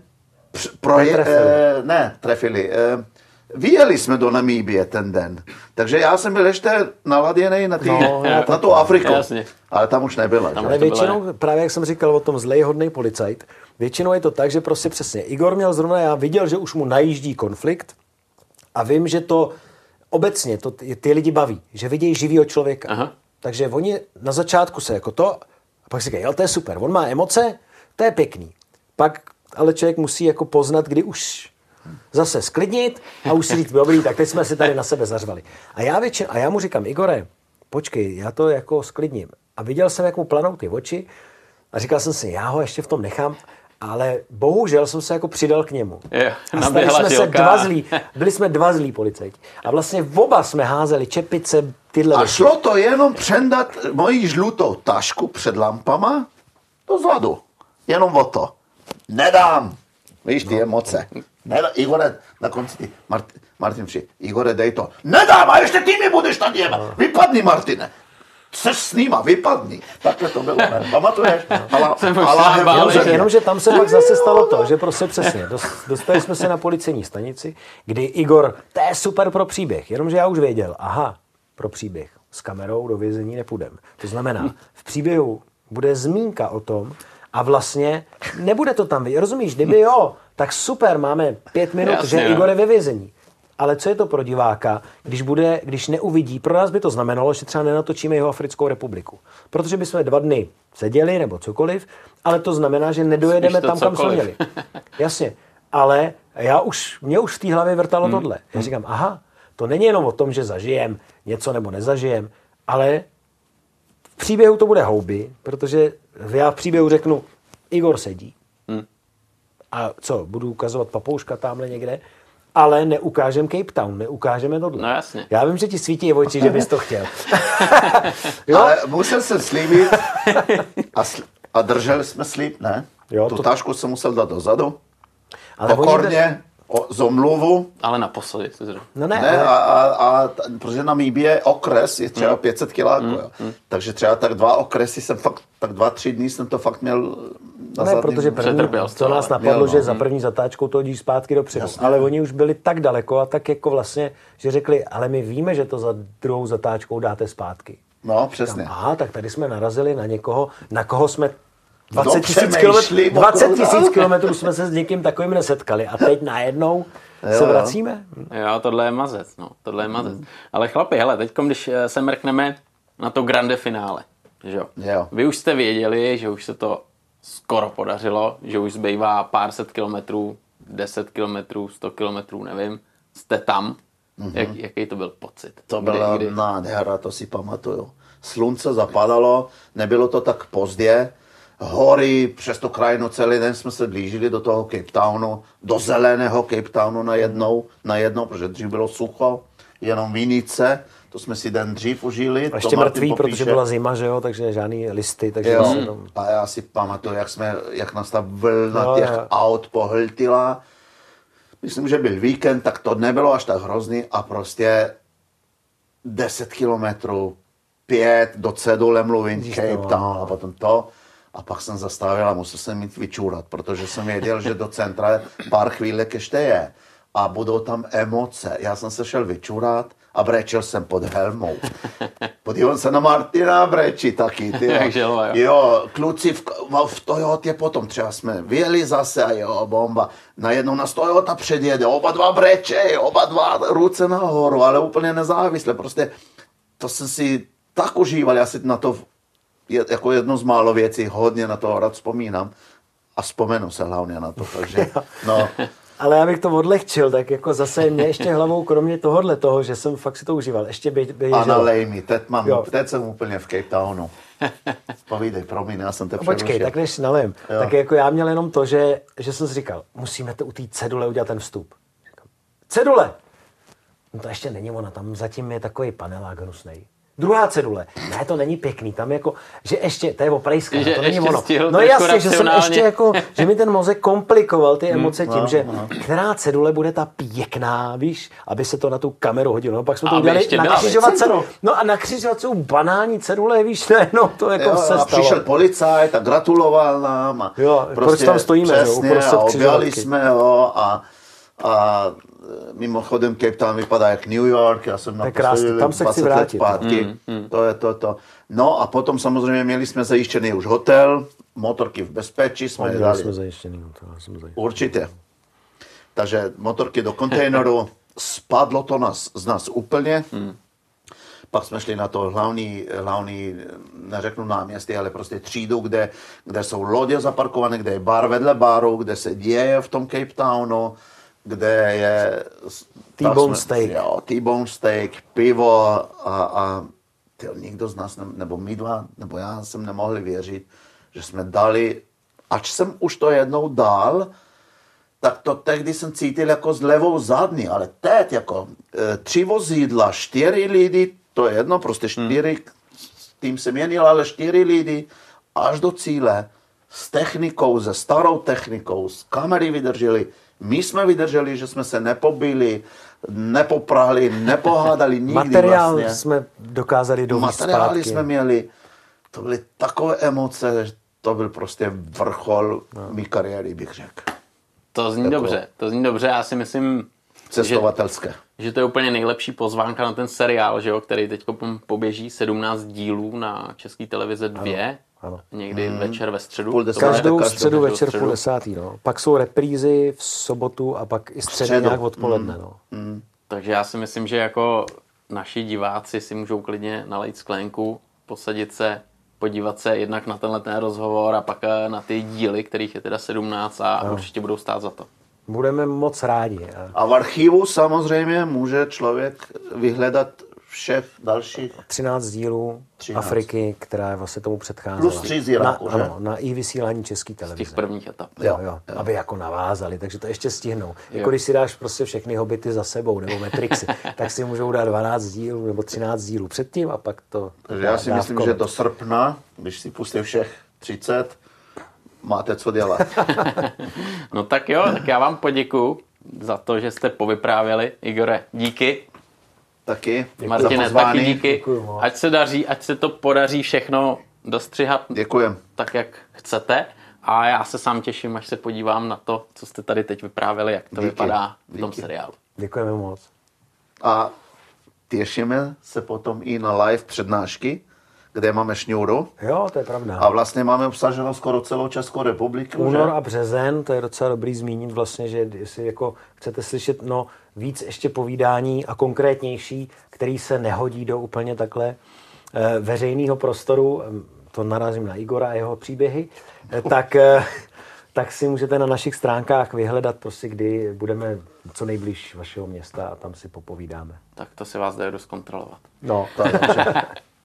proje, Netrefili. eh, ne, trefili. Eh, vyjeli jsme do Namíbie ten den. Takže já jsem byl ještě naladěný na, tý, No, já na tu Afriku. Jasně. Ale tam už nebyla. Tam? Ale většinou, právě jak jsem říkal o tom zlej hodný policajt, většinou je to tak, že prostě přesně Igor měl zrovna, já viděl, že už mu najíždí konflikt a vím, že to obecně to ty, ty lidi baví, že vidějí živýho člověka. Aha. Takže oni na začátku se jako to, a pak si říkají, jo, to je super, on má emoce, to je pěkný. Pak ale člověk musí jako poznat, kdy už zase sklidnit a už si říct, dobrý, tak teď jsme si tady na sebe zařvali. A já, většin, a já mu říkám, Igore, počkej, já to jako sklidním. A viděl jsem, jak mu planou ty oči a říkal jsem si, já ho ještě v tom nechám, ale bohužel jsem se jako přidal k němu. Jo, a stali jsme se dva zlí, byli jsme dva zlí policajti. A vlastně oba jsme házeli čepice, tyhle A věci. šlo to jenom přendat moji žlutou tašku před lampama dozadu. Jenom o to. Nedám. Víš, ty emoce. Nedá, Igore, na konci ty, Mart, Martin přijde, Igore, dej to. Nedám, a ještě ty mi budeš tady dělat. Vypadni, Martine. Jseš s nima, vypadni. Takhle to bylo, ne? Pamatuješ? Bál, ale, že- Jenomže tam se pak zase stalo to, že prostě přesně, dost- dostali jsme se na policejní stanici, kdy Igor, to je super pro příběh, jenomže já už věděl, aha, pro příběh, s kamerou do vězení nepůjdem. To znamená, v příběhu bude zmínka o tom a vlastně nebude to tam, rozumíš, kdyby jo, tak super, máme pět minut, Jasně, že. Igor je ve vězení. Ale co je to pro diváka, když, bude, když neuvidí? Pro nás by to znamenalo, že třeba nenatočíme jeho Africkou republiku. Protože bychom dva dny seděli nebo cokoliv, ale to znamená, že nedojedeme tam, kam jsme cokoliv. měli. Jasně. Ale já už, mě už v té hlavě vrtalo Hmm. tohle. Já říkám, aha, to není jenom o tom, že zažijem něco nebo nezažijem, ale příběhu to bude houby, protože já v příběhu řeknu, Igor sedí. Hmm. A co, budu ukazovat papouška tamhle někde? Ale neukážem Cape Town, neukážeme tohle. No jasně. Já vím, že ti svítí oči, že bys to chtěl. jo? ale musel jsem slíbit a, sl- a drželi jsme slíb, ne? Jo, tu to- tašku jsem musel dát dozadu. Ale oni- Pokorně, o, z omluvu, Ale naposledy. No ne, Ne, ale... a, a, a t- protože na Míbě okres je třeba 500 kiláků, jo. Takže třeba tak dva okresy jsem fakt, tak dva, tři dny jsem to fakt měl na Ne, protože první, to, nás napadlo, měl, no. že za první zatáčkou to hodíš zpátky dopředu. Jasně. Ale oni už byli tak daleko a tak jako vlastně, že řekli, ale my víme, že to za druhou zatáčkou dáte zpátky. No, přesně. Aha, tak tady jsme narazili na někoho, na koho jsme 20 No, tisíc kilometrů, 20 okolo- tisíc kilometrů jsme se s někým takovým nesetkali a teď najednou se jo. vracíme? Jo, tohle je mazec, no, tohle je mazec. Ale chlapi, hele, teď, když eh, se mrkneme na to grande finále, že jo? Jo. Vy už jste věděli, že už se to skoro podařilo, že už zbývá pár set kilometrů, 10 kilometrů, 100 kilometrů, nevím. Jste tam. Mm-hmm. Jak, jaký to byl pocit? To Kdy- byla kdy- nádhera, to si pamatuju. Slunce zapadalo, nebylo to tak pozdě, hory přes tu krajinu celý den jsme se blížili do toho Cape Townu, do zeleného Cape Townu najednou, najednou protože dřív bylo sucho, jenom vinice, to jsme si den dřív užili. A to ještě mrtví, popíše. protože byla zima, že jo, takže žádný listy, takže Jo, zase jenom... a já si pamatuju, jak, jsme, jak nás ta vlna Jo, těch jo. aut pohltila. Myslím, že byl víkend, tak to nebylo až tak hrozný a prostě 10 kilometrů, 5 do cedule mluvím, Cape to, Town a potom to. A pak jsem zastavil a musel jsem mít vyčůrat, protože jsem věděl, že do centra pár chvílek ještě je. A budou tam emoce. Já jsem se šel vyčůrat a brečel jsem pod helmou. Podíval se na Martina a brečí taky. Ty, jo. Jo. Jo, kluci v, v Toyotě potom třeba jsme vyjeli zase a jo, bomba. Najednou nás Toyota předjede, oba dva breče, oba dva ruce nahoru, ale úplně nezávisle. Prostě to jsem si tak užíval, já si na to je, jako jedno z málo věcí hodně na to rád vzpomínám a vzpomenu se hlavně na to, takže no, Ale já bych to odlehčil, tak jako zase mě ještě hlavou, kromě tohohle toho, že jsem fakt si to užíval, ještě by, by a nalej mi, teď, mám, Jo. teď jsem úplně v Cape Townu. Povídej, promiň, já jsem te No Počkej, tak než nalem. Jo. Tak jako já měl jenom to, že, že jsem si říkal, musíme to u té cedule udělat ten vstup. Cedule. No to ještě není ona, tam zatím je takový panelák hnusnej. Druhá cedule. Ne, to není pěkný. Tam jako, že ještě, to je oprejská, Že to není ono. No jasně, že jsem ještě jako, že mi ten mozek komplikoval ty emoce tím, no, že no. která cedule bude ta pěkná, víš, aby se to na tu kameru hodilo. No, pak jsme to Aby udělali na křižovatce. centru. No a na křižovatce jsou banální cedule, víš, ne, no to jako Jo, se a stalo. přišel policajt a gratuloval nám. A Jo, proč tam stojíme, že jo, přesně, uprostřed a objali jsme ho a, a mimochodem Cape Town vypadá jak New York, já jsem naposledy tam se chci 20 let vrátit. Zpátky. To je to, to. No a potom samozřejmě měli jsme zajištěný už hotel, motorky v bezpečí jsme Měli dali. jsme zajištěný, to já jsem zajištěný. Určitě. Takže motorky do kontejneru, spadlo to nás, z nás úplně. Hmm. Pak jsme šli na to hlavní, hlavní, neřeknu náměstí, ale prostě třídu, kde, kde jsou lodě zaparkované, kde je bar vedle baru, kde se děje v tom Cape Townu, kde je... T-bone steak. Jo, T-bone steak, pivo a, a tyjo, nikdo z nás, ne, nebo my dva, nebo já jsem nemohli věřit, že jsme dali, ač jsem už to jednou dal, tak to tehdy jsem cítil jako s levou zadní, ale teď jako e, tři vozidla, čtyři lidi, to je jedno, prostě čtyři, s tím se měnil, ale čtyři lidi až do cíle s technikou, se starou technikou, s kamery vydrželi. My jsme vydrželi, že jsme se nepobili, nepoprahli, nepohádali nikdy Materiál vlastně. jsme dokázali dovést Materiály zpátky. jsme měli, to byly takové emoce, že to byl prostě vrchol no. mý kariéry, bych řekl. To zní Jako- dobře, to zní dobře. Já si myslím, že, Cestovatelské. že to je úplně nejlepší pozvánka na ten seriál, že jo, který teď poběží 17 dílů na české televize 2. ano. Někdy večer ve středu. Půl bude- Každou každou- středu každou večer středu. půl desátý, no. Pak jsou reprízy v sobotu a pak i středu Středu. nějak odpoledne, no. Takže já si myslím, že jako naši diváci si můžou klidně nalejt sklenku, posadit se, podívat se jednak na tenhle ten rozhovor a pak eh, na ty díly, kterých je teda 17 a určitě budou stát za to. Budeme moc rádi. A A v archivu samozřejmě může člověk vyhledat všech dalších 13 dílů 13. Afriky, která je vlastně tomu předcházela. Plus tři z Iráku, na, že? Ano, na i vysílání české Z televize. těch prvních etap. Jo, jo, aby jako navázali, takže to ještě stihnou. Jako Jo. když si dáš prostě všechny hobity za sebou, nebo Matrixy, tak si můžou dát 12 dílů nebo 13 dílů předtím a pak to Takže já si myslím, že do srpna, když si pustí všech 30, máte co dělat. No tak jo, tak já vám poděkuju za to, že jste povyprávěli. Igore, díky. Taky. Děkuji Martine, za pozvání. taky díky. Děkuju. Ať se daří, ať se to podaří všechno dostřihat Děkujem. tak, jak chcete. A já se sám těším, až se podívám na to, co jste tady teď vyprávěli, jak to Díky. vypadá v tom Díky. seriálu. Děkujeme moc. A těšíme se potom i na live přednášky, kde máme šňůru. Jo, to je pravda. A vlastně máme obsaženo skoro celou Českou republiku. Únor že? a březen, to je docela dobrý zmínit vlastně, že jestli jako chcete slyšet no, víc ještě povídání a konkrétnější, který se nehodí do úplně takhle eh, veřejného prostoru, em, to narazím na Igora a jeho příběhy, eh, tak, eh, tak si můžete na našich stránkách vyhledat prostě, kdy budeme co nejblíž vašeho města a tam si popovídáme. Tak to si vás jde dost kontrolovat. No, Tak, dobře.